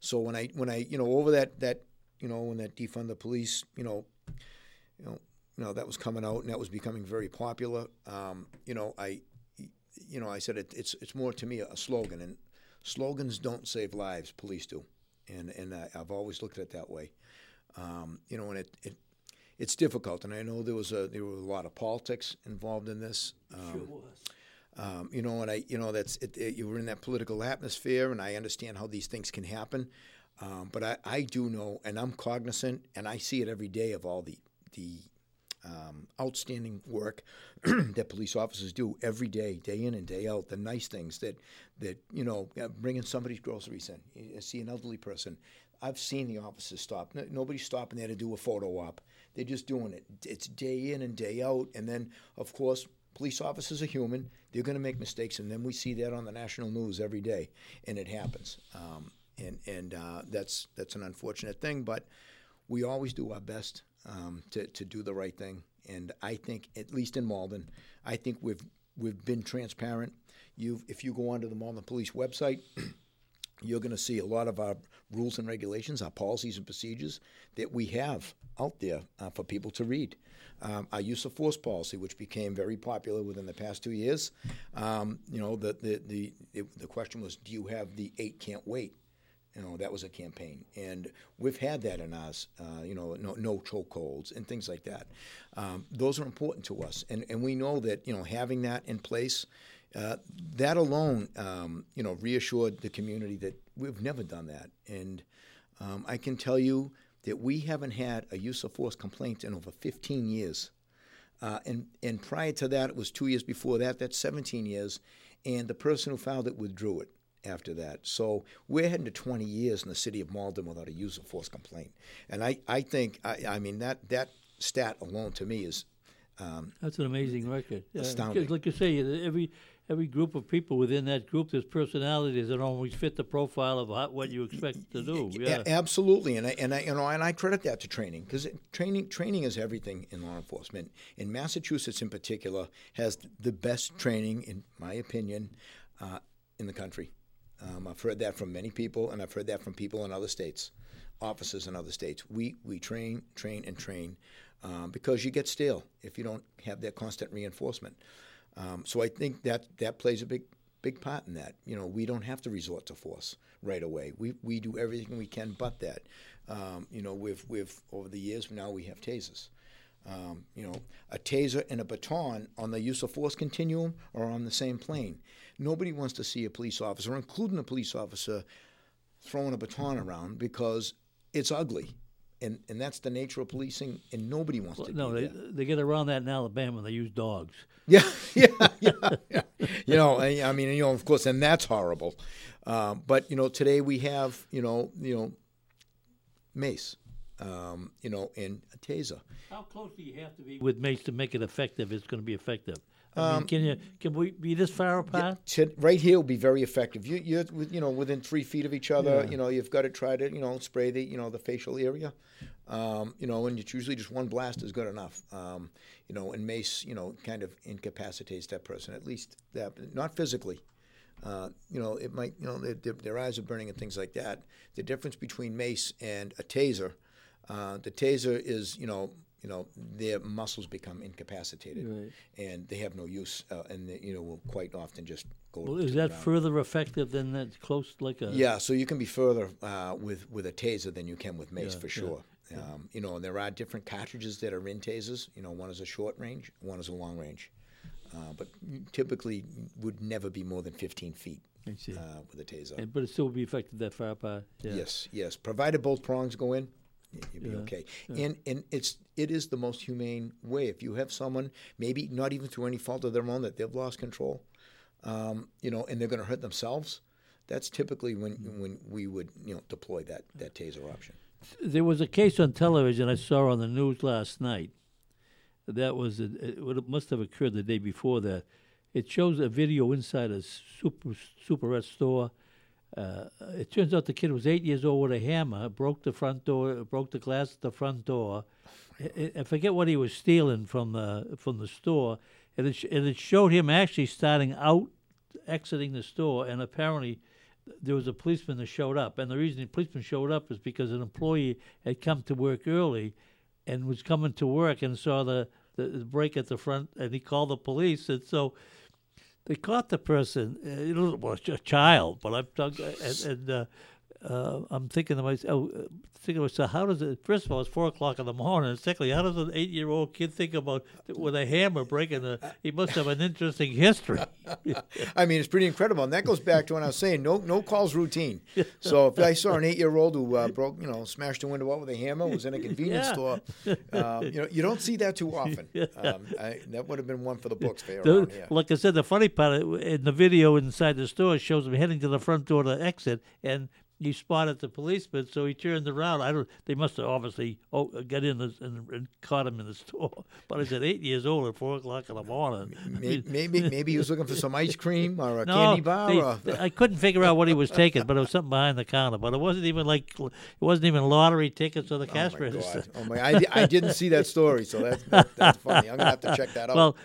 So when I when I you know over that that you know when that defund the police you know you know you know that was coming out and that was becoming very popular. Um, you know I you know I said it, it's it's more to me a slogan and slogans don't save lives, police do, and and I, have always looked at it that way. Um, you know, and it, it it's difficult, and I know there was a there were a lot of politics involved in this. Um, sure was. Um, you know, and I, you know, that's it, it, you were in that political atmosphere, and I understand how these things can happen. Um, but I, I do know, and I'm cognizant, and I see it every day of all the the um, outstanding work that police officers do every day, day in and day out. The nice things that that you know, bringing somebody's groceries in. You see an elderly person. I've seen the officers stop. Nobody's stopping there to do a photo op. They're just doing it. It's day in and day out. And then, of course, police officers are human. They're going to make mistakes, and then we see that on the national news every day, and it happens. Um, and and uh, that's that's an unfortunate thing, but we always do our best um, to, to do the right thing. And I think, at least in Malden, I think we've we've been transparent. You, if you go onto the Malden Police website, you're going to see a lot of our rules and regulations, our policies and procedures that we have out there uh, for people to read. Um, our use of force policy, which became very popular within the past two years, um, you know, the, the, the, the question was, do you have the eight can't wait? You know, that was a campaign, and we've had that in us. Uh, you know, no, no chokeholds and things like that. Um, those are important to us, and and we know that you know having that in place, uh, that alone, um, you know, reassured the community that we've never done that. And um, I can tell you that we haven't had a use of force complaint in over 15 years. Uh, and and prior to that, it was two years before that. That's 17 years, and the person who filed it withdrew it after that. So we're heading to 20 years in the city of Malden without a use of force complaint. And I, I think, I, I mean, that, that stat alone to me is. Um, That's an amazing record. Astounding. like you say, every every group of people within that group, there's personalities that always fit the profile of how, what you expect to do. Yeah. absolutely, and I, and I you know and I credit that to training because training training is everything in law enforcement. In Massachusetts, in particular, has the best training, in my opinion, uh, in the country. Um, I've heard that from many people, and I've heard that from people in other states, officers in other states. We we train, train, and train um, because you get stale if you don't have that constant reinforcement. Um, so I think that that plays a big big part in that. You know, we don't have to resort to force right away. We we do everything we can but that. Um, you know, with with over the years now we have tasers. Um, you know, a taser and a baton on the use of force continuum are on the same plane. Nobody wants to see a police officer, including a police officer, throwing a baton around because it's ugly. And, and that's the nature of policing, and nobody wants well, to. No, they, that. they get around that in Alabama. They use dogs. Yeah, yeah, yeah, yeah. you know, I, I, mean, you know, of course, and that's horrible. Um, but you know, today we have, you know, you know, mace, um, you know, and a taser. How close do you have to be with mace to make it effective? It's going to be effective. I mean, can you can we be this far apart? Yeah, right here will be very effective. You, you're you know within three feet of each other. Yeah. You know you've got to try to you know spray the you know the facial area. Um, you know, and it's usually just one blast is good enough. Um, you know, and mace you know kind of incapacitates that person at least that not physically. Uh, you know, it might you know their, their, eyes are burning and things like that. The difference between mace and a taser, uh, the taser is you know you know, their muscles become incapacitated, right. and they have no use, uh, and they, you know will quite often just go. Well, is that further effective than that close like a? Yeah, so you can be further uh, with with a taser than you can with mace yeah, for sure. Yeah, um, you know, and there are different cartridges that are in tasers. You know, one is a short range, one is a long range, uh, but typically would never be more than 15 feet. Uh, with a taser, and, but it still would be effective that far apart. Yeah. Yes, yes. Provided both prongs go in, you'd be okay. And and it's it is the most humane way. If you have someone, maybe not even through any fault of their own, that they've lost control, um, you know, and they're going to hurt themselves. That's typically when when we would you know deploy that that taser option. There was a case on television I saw on the news last night. That was a, it must have occurred the day before that. It shows a video inside a super superette store. Uh, it turns out the kid was eight years old with a hammer, broke the front door, broke the glass at the front door. I, I forget what he was stealing from the from the store, and it, sh- and it showed him actually starting out, exiting the store, and apparently there was a policeman that showed up. And the reason the policeman showed up is because an employee had come to work early, and was coming to work and saw the the, the break at the front, and he called the police, and so they caught the person. It was a child, but I'm talking, and, and uh, uh, I'm thinking to myself, oh, uh, thinking to myself, how does it? First of all, it's four o'clock in the morning. And secondly, how does an eight-year-old kid think about with a hammer breaking the? He must have an interesting history. I mean, it's pretty incredible, and that goes back to when I was saying no no calls routine. So if I saw an eight-year-old who uh, broke, you know, smashed a window out with a hammer, was in a convenience Yeah. store, uh, you know, you don't see that too often. Um, I, that would have been one for the books The- like I said, the funny part uh, in the video inside the store shows him heading to the front door to exit, and he spotted the policeman, so he turned around. I don't. They must have obviously oh, got in the, and, and caught him in the store. But I said, eight years old at four o'clock in the morning. I May- mean, Maybe maybe he was looking for some ice cream or a no, candy bar. they- or, I couldn't figure out what he was taking, but it was something behind the counter. But it wasn't even like it wasn't even lottery tickets or the oh cash my register. God! Oh my! I, I didn't see that story, so that's that, that's funny. I'm gonna have to check that out. Well,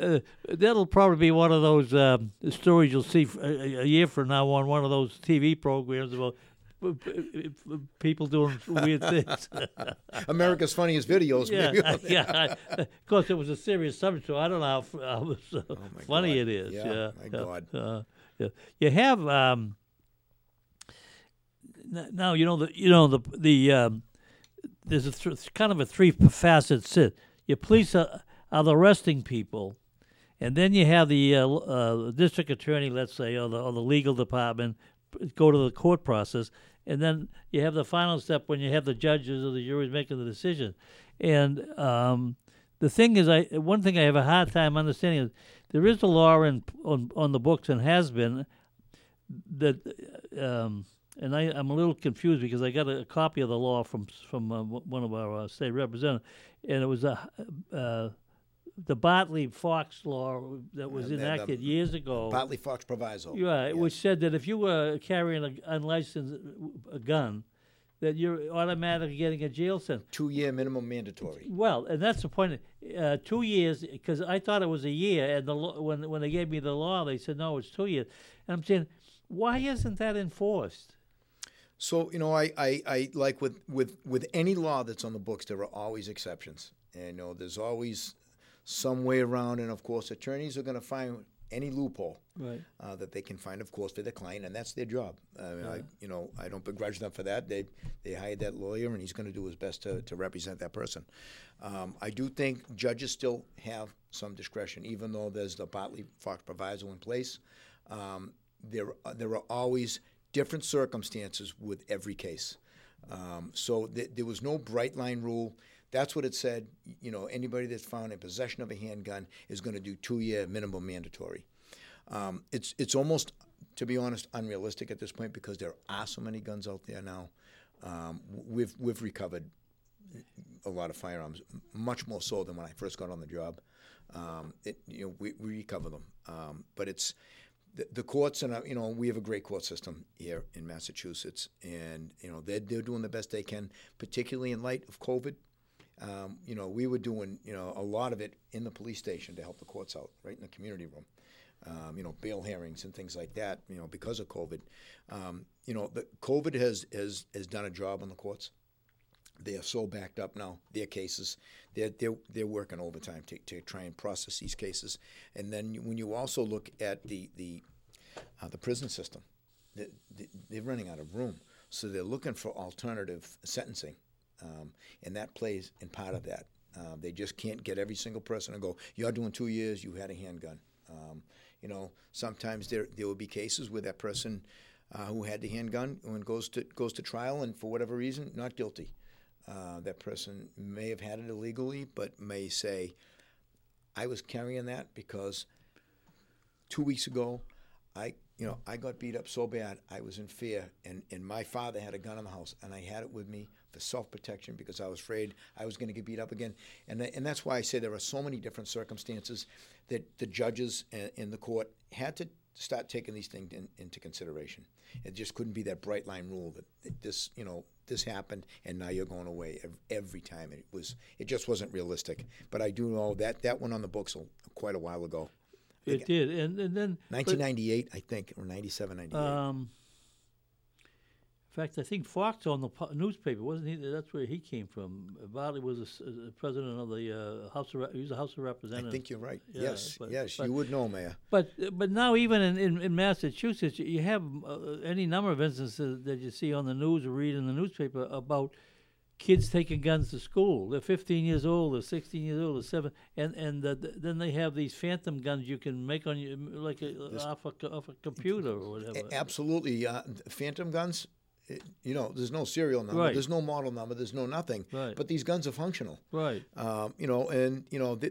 uh, that'll probably be one of those um, stories you'll see f- a, a year from now on one of those TV programs about p- p- people doing weird things. America's Funniest Videos. yeah, yeah. Of course, it was a serious subject, so I don't know how, how uh, my funny God. it is. Yeah, Yeah, my God. uh, yeah. You have um, now you know the you know the the um, there's a th- kind of a three facet sit. Your police are, are the arresting people, and then you have the uh, uh, district attorney, let's say, or the, or the legal department, go to the court process, and then you have the final step when you have the judges or the juries making the decision. And um, the thing is, I one thing I have a hard time understanding is there is a law in on on the books and has been that, um, and I, I'm a little confused because I got a, copy of the law from from uh, one of our uh, state representatives, and it was a uh, the Bartley Fox law that was Uh, the- the enacted years ago. Bartley Fox Proviso. Yeah, Yes. which said that if you were carrying an unlicensed a gun, that you're automatically getting a jail sentence. two-year minimum mandatory. Well, and that's the point. Uh, two years, because I thought it was a year, and the law, when when they gave me the law, they said no, it's two years. And I'm saying, why isn't that enforced? So you know, I, I, I like with, with with any law that's on the books, there are always exceptions, and you know, there's always some way around, and of course, attorneys are going to find any loophole Right. uh, that they can find, of course, for their client, and that's their job. I mean, I, you know, I don't begrudge them for that. They they hired that lawyer, and he's going to do his best to, to represent that person. Um, I do think judges still have some discretion, even though there's the Bartley Fox proviso in place. Um, there there are always different circumstances with every case. Um, so th- there was no bright line rule. That's what it said. You know, anybody that's found in possession of a handgun is going to do two year minimum mandatory. Um, it's it's almost, to be honest, unrealistic at this point because there are so many guns out there now. Um, we've we've recovered a lot of firearms, much more so than when I first got on the job. Um, it, you know, we, we recover them, um, but it's the, the courts and uh, you know we have a great court system here in Massachusetts, and you know they're they're doing the best they can, particularly in light of COVID. Um, you know, we were doing you know a lot of it in the police station to help the courts out, right in the community room. Um, you know, bail hearings and things like that. You know, because of COVID. Um, you know, the COVID has has has done a job on the courts. They are so backed up now. Their cases, they're they're, they're working overtime to, to try and process these cases. And then when you also look at the the uh, the prison system, they, they, they're running out of room, so they're looking for alternative sentencing, um, and that plays in part of that. Uh, they just can't get every single person to go. You're doing two years. You had a handgun. Um, you know, sometimes there there will be cases where that person uh, who had the handgun when goes to goes to trial and for whatever reason not guilty. Uh, that person may have had it illegally, but may say, "I was carrying that because two weeks ago, I you know I got beat up so bad I was in fear, and and my father had a gun in the house, and I had it with me for self protection because I was afraid I was going to get beat up again, and th- and that's why I say there are so many different circumstances that the judges in the court had to start taking these things in, into consideration. It just couldn't be that bright line rule that this, you know, this happened and now you're going away every time. It was, it just wasn't realistic. But I do know that that went on the books quite a while ago. It did, and, and then 1998, I think, or 97, 98. Um, in fact, I think Fox on the newspaper wasn't he? That's where he came from. Bartley was a, a president of the uh, House of he was a House of Representatives. I think you're right. Yeah, yes, but, yes, but, you would know, Mayor. But but now even in, in, in Massachusetts, you have uh, any number of instances that you see on the news or read in the newspaper about kids taking guns to school. They're 15 years old, they're 16 years old, they're seven, and and uh, then they have these phantom guns you can make on you like a, off a off a computer or whatever. Absolutely, uh, phantom guns you know, there's no serial number, right. there's no model number, there's no nothing. Right. But these guns are functional. Right. Um, you know, and you know, they,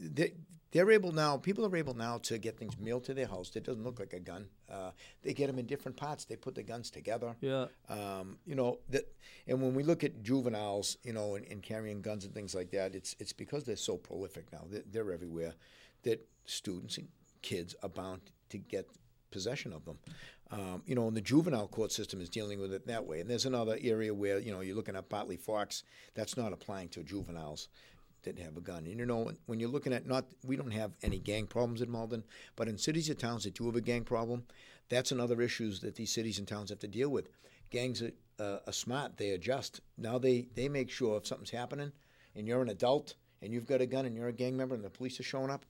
they, they're able now. People are able now to get things mailed to their house. It doesn't look like a gun. Uh, they get them in different parts. They put the guns together. Yeah. Um, you know that, and when we look at juveniles, you know, and, and, carrying guns and things like that, it's it's because they're so prolific now. They're, they're everywhere. That students and kids are bound to get possession of them. Um, you know, and the juvenile court system is dealing with it that way. And there's another area where, you know, you're looking at Bartley Fox, that's not applying to juveniles that have a gun. And you know, when you're looking at not, we don't have any gang problems in Malden, but in cities and towns that do have a gang problem, that's another issues that these cities and towns have to deal with. Gangs are, uh, are smart; they adjust. Now they they make sure if something's happening, and you're an adult and you've got a gun and you're a gang member and the police are showing up,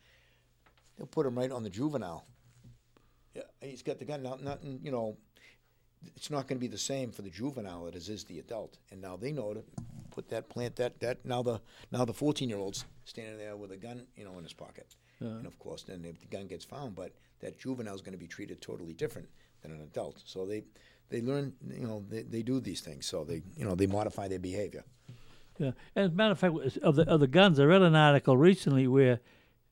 they'll put them right on the juvenile he's got the gun. Not, nothing, you know, it's not going to be the same for the juvenile as is the adult. And now they know to put that, plant that, that. Now the now the 14 year old's standing there with a gun, you know, in his pocket. Yeah. And of course, then if the gun gets found, but that juvenile is going to be treated totally different than an adult. So they they learn, you know, they, they do these things. So they you know they modify their behavior. Yeah, and as a matter of fact, of the of the guns, I read an article recently where,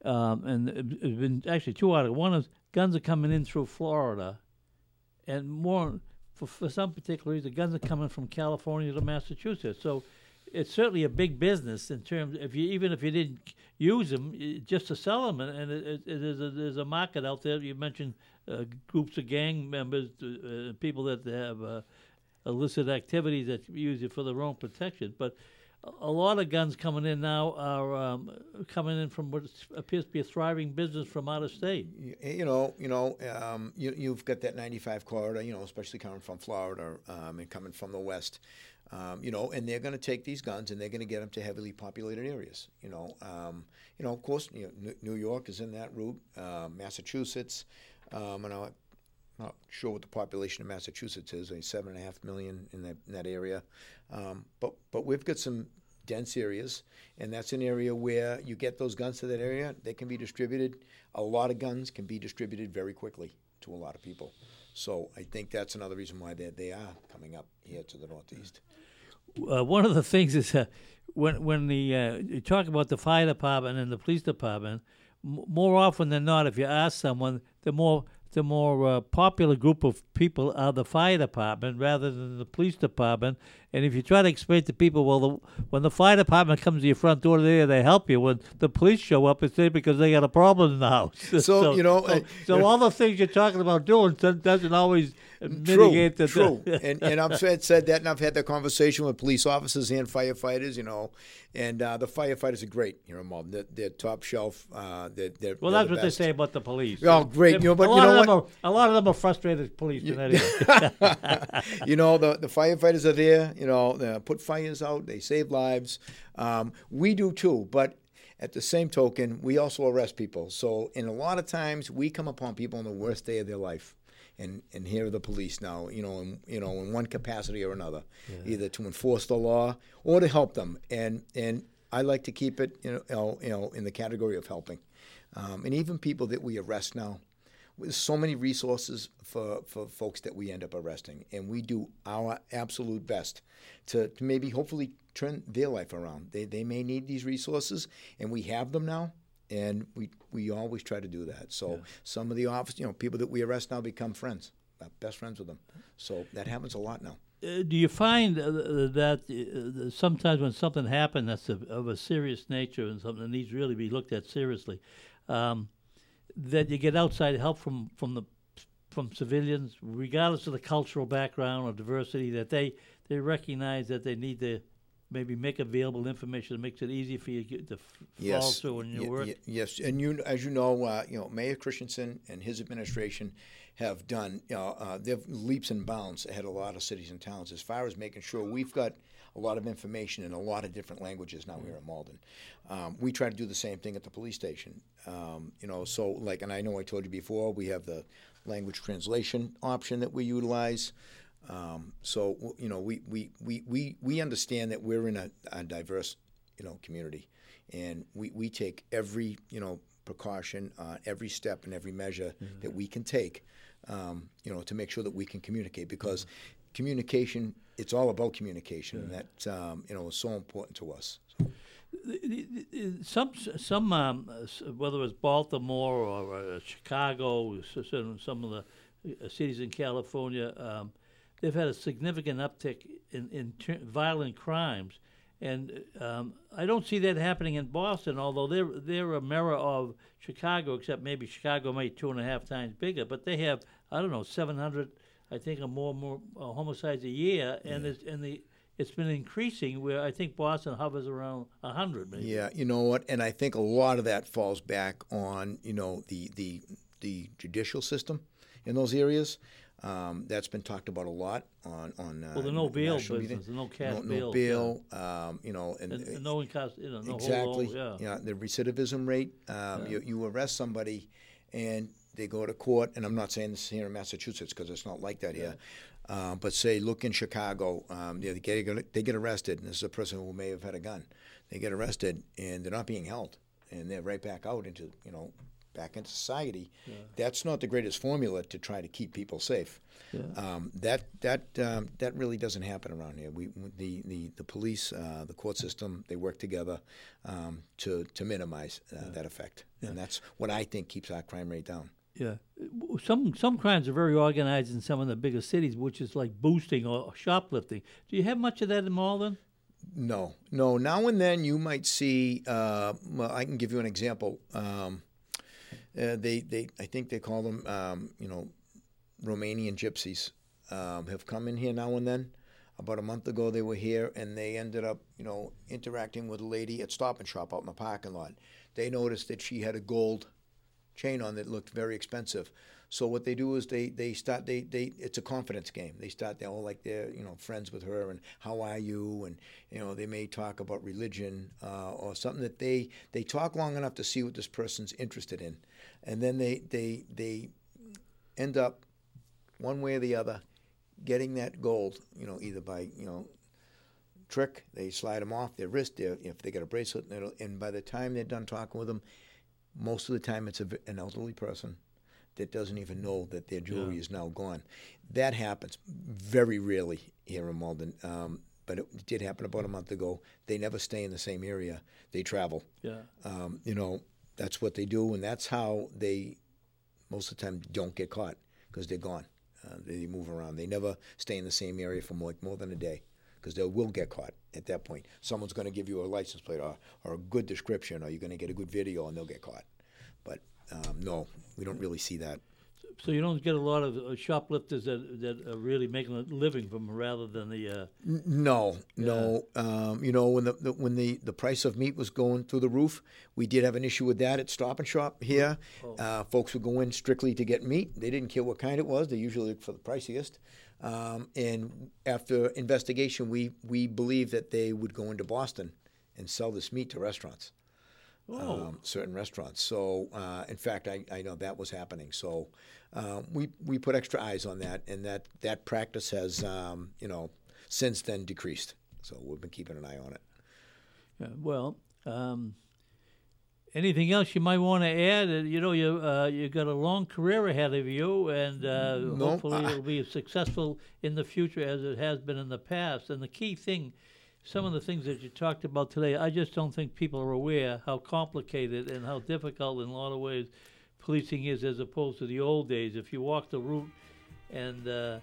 um, and it's been actually two articles. One is guns are coming in through Florida, and more for, for some particular reason, guns are coming from California to Massachusetts. So it's certainly a big business in terms if you even if you didn't use them just to sell them and, it, it, is a, there's a market out there you mentioned uh, groups of gang members uh, people that have uh, illicit activities that use it for their own protection but a lot of guns coming in now are um, coming in from what appears to be a thriving business from out of state. You know, you know, um, you, have got that 95 corridor, you know, especially coming from Florida um, and coming from the west. Um, you know, and they're going to take these guns and they're going to get them to heavily populated areas. You know, um, you know, of course, you know, New York is in that route, uh, Massachusetts, um, and I'm not sure what the population of Massachusetts is, like seven and a half million in that in that area. Um, but but we've got some dense areas, and that's an area where you get those guns to that area. They can be distributed. A lot of guns can be distributed very quickly to a lot of people. So I think that's another reason why they they are coming up here to the northeast. Uh, one of the things is uh, when when the uh, you talk about the fire department and the police department, m- more often than not, if you ask someone, the more the more uh, popular group of people are the fire department rather than the police department. And if you try to explain to people, well, the, when the fire department comes to your front door, they they help you. When the police show up, it's there because they got a problem in the house. So, so you know, so, uh, so all the things you're talking about doing doesn't always mitigate true, the true. and and I've said, said that, and I've had that conversation with police officers and firefighters. You know, and uh, the firefighters are great. You know, Malden. They're, they're top shelf. Uh, they're, they're, well, that's the what best. they say about the police. Oh, great. you know, but you know what? Are, a lot of them are frustrated police. You know, the the firefighters are there. You know, put fires out. They save lives. Um, we do too, but at the same token, we also arrest people. So, in a lot of times, we come upon people on the worst day of their life and and here are the police now, you know, in you know, in one capacity or another, yeah. either to enforce the law or to help them. And and I like to keep it, you know, you know, in the category of helping. Um, and even people that we arrest now, there's so many resources for, for folks that we end up arresting, and we do our absolute best to, to maybe hopefully turn their life around. They, they may need these resources, and we have them now, and we, we always try to do that. So yeah. some of the office, you know, people that we arrest now become friends, uh, best friends with them. So that happens a lot now. Uh, do you find uh, that uh, sometimes when something happens that's of, of, a serious nature and something that needs really be looked at seriously, um, that you get outside help from from the from civilians, regardless of the cultural background or diversity, that they they recognize that they need to maybe make available information that makes it easy for you to f- yes. follow through in your y- work. Y- yes, and you, as you know, uh, you know, Mayor Christenson and his administration have done, you know, uh, they've leaps and bounds ahead of a lot of cities and towns as far as making sure we've got a lot of information in a lot of different languages now here at Malden. Um, we try to do the same thing at the police station. Um, you know, so like, and I know I told you before, we have the language translation option that we utilize. Um, so you know, we, we, we, we, we understand that we're in a, a diverse, you know, community, and we, we take every you know precaution, uh, every step and every measure mm-hmm. that we can take, um, you know, to make sure that we can communicate because mm-hmm. Communication, it's all about communication, and that um, you know is so important to us. So. Some some um, whether it's Baltimore or uh, Chicago, some of the uh, cities in California, um, they've had a significant uptick in, in ter- violent crimes, and um, I don't see that happening in Boston. Although they're they're a mirror of Chicago, except maybe Chicago may two and a half times bigger, but they have I don't know seven hundred, I think, or more more uh, homicides a year, and yeah. and the it's been increasing where I think Boston hovers around 100. Yeah, you know what? And I think a lot of that falls back on, you know, the the the judicial system in those areas. Um, that's been talked about a lot on on. Uh, well, the no bail business, the no cash no, bail, no bail. Yeah. Um, you know, and, and, and no cost, you know, no exactly. Whole, yeah. yeah, the recidivism rate. Um, yeah. you, you arrest somebody, and they go to court, and I'm not saying this here in Massachusetts because it's not like that yeah. here. Uh, but say, look in Chicago, um, they, get, they get arrested, and this is a person who may have had a gun. They get arrested, and they're not being held, and they're right back out into you know back into society. Yeah. That's not the greatest formula to try to keep people safe. Yeah. Um, that that um, that really doesn't happen around here. We the the, the police, uh, the court system, they work together um, to to minimize uh, yeah. that effect, and that's what I think keeps our crime rate down. Yeah, some some crimes are very organized in some of the bigger cities, which is like boosting or shoplifting. Do you have much of that in Malden? No, no. Now and then you might see. Uh, well, I can give you an example. Um, uh, they, they, I think they call them, um, you know, Romanian gypsies. Um, have come in here now and then. About a month ago, they were here, and they ended up, you know, interacting with a lady at Stop and Shop out in the parking lot. They noticed that she had a gold chain on that looked very expensive. So what they do is they they start they they it's a confidence game. They start they all like they're you know friends with her and how are you and you know they may talk about religion uh, or something that they they talk long enough to see what this person's interested in, and then they they they end up one way or the other getting that gold. You know either by you know trick they slide them off their wrist if they got a bracelet and by the time they're done talking with them most of the time, it's a, an elderly person that doesn't even know that their jewelry yeah. is now gone. That happens very rarely here in Malden, um, but it did happen about a month ago. They never stay in the same area; they travel. Yeah, um, you know that's what they do, and that's how they most of the time don't get caught because they're gone. Uh, they move around. They never stay in the same area for more, like more than a day because they will get caught at that point. Someone's going to give you a license plate or, or a good description, or you're going to get a good video, and they'll get caught. But um, no, we don't really see that. So you don't get a lot of uh, shoplifters that that are really making a living from rather than the. Uh, no, no. Um, you know when the, the, when the, the price of meat was going through the roof, we did have an issue with that at Stop and Shop here. Oh. Uh, folks would go in strictly to get meat. They didn't care what kind it was. They usually looked for the priciest. Um, and after investigation, we, we believe that they would go into Boston and sell this meat to restaurants, oh. um, certain restaurants. So, uh, in fact, I, I know that was happening. So, uh, we we put extra eyes on that, and that that practice has um, you know since then decreased. So we've been keeping an eye on it. Yeah, well, um, Anything else you might want to add? Uh, You know, you uh, you got a long career ahead of you, and uh, No, hopefully I- it'll be successful in the future as it has been in the past. And the key thing, some of the things that you talked about today, I just don't think people are aware how complicated and how difficult, in a lot of ways, policing is as opposed to the old days. If you walk the route and uh,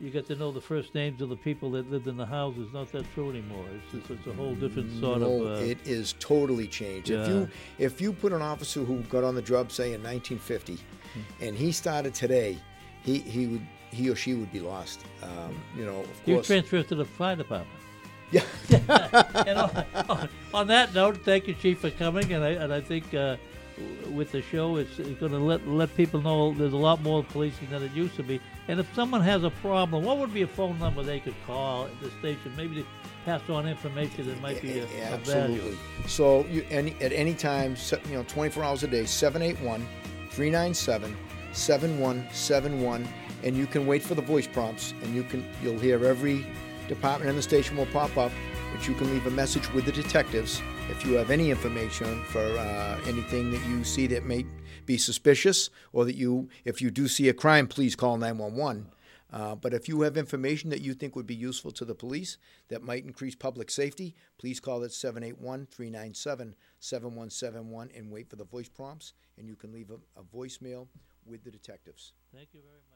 you get to know the first names of the people that lived in the houses, not that true anymore. It's, it's, it's a whole different sort no, of. Uh, it is totally changed. If you if you put an officer who got on the job say in 1950, Hmm. and he started today, he he would he or she would be lost. Um, you know, of you course. transferred to the fire department. yeah. and on, on, on that note, thank you, Chief, for coming. And I and I think uh, with the show, it's, it's going to let let people know there's a lot more policing than it used to be. And if someone has a problem, what would be a phone number they could call at the station? Maybe to pass on information that might be a, Yeah, of value. absolutely. So you any at any time, you know, 24 hours a day, 781-397-7171, and you can wait for the voice prompts, and you can you'll hear every department in the station will pop up, but you can leave a message with the detectives if you have any information for uh, anything that you see that may be suspicious, or that you if you do see a crime, please call 911. Uh, but if you have information that you think would be useful to the police that might increase public safety, please call at 781 397 7171 and wait for the voice prompts, and you can leave a, a voicemail with the detectives. Thank you very much.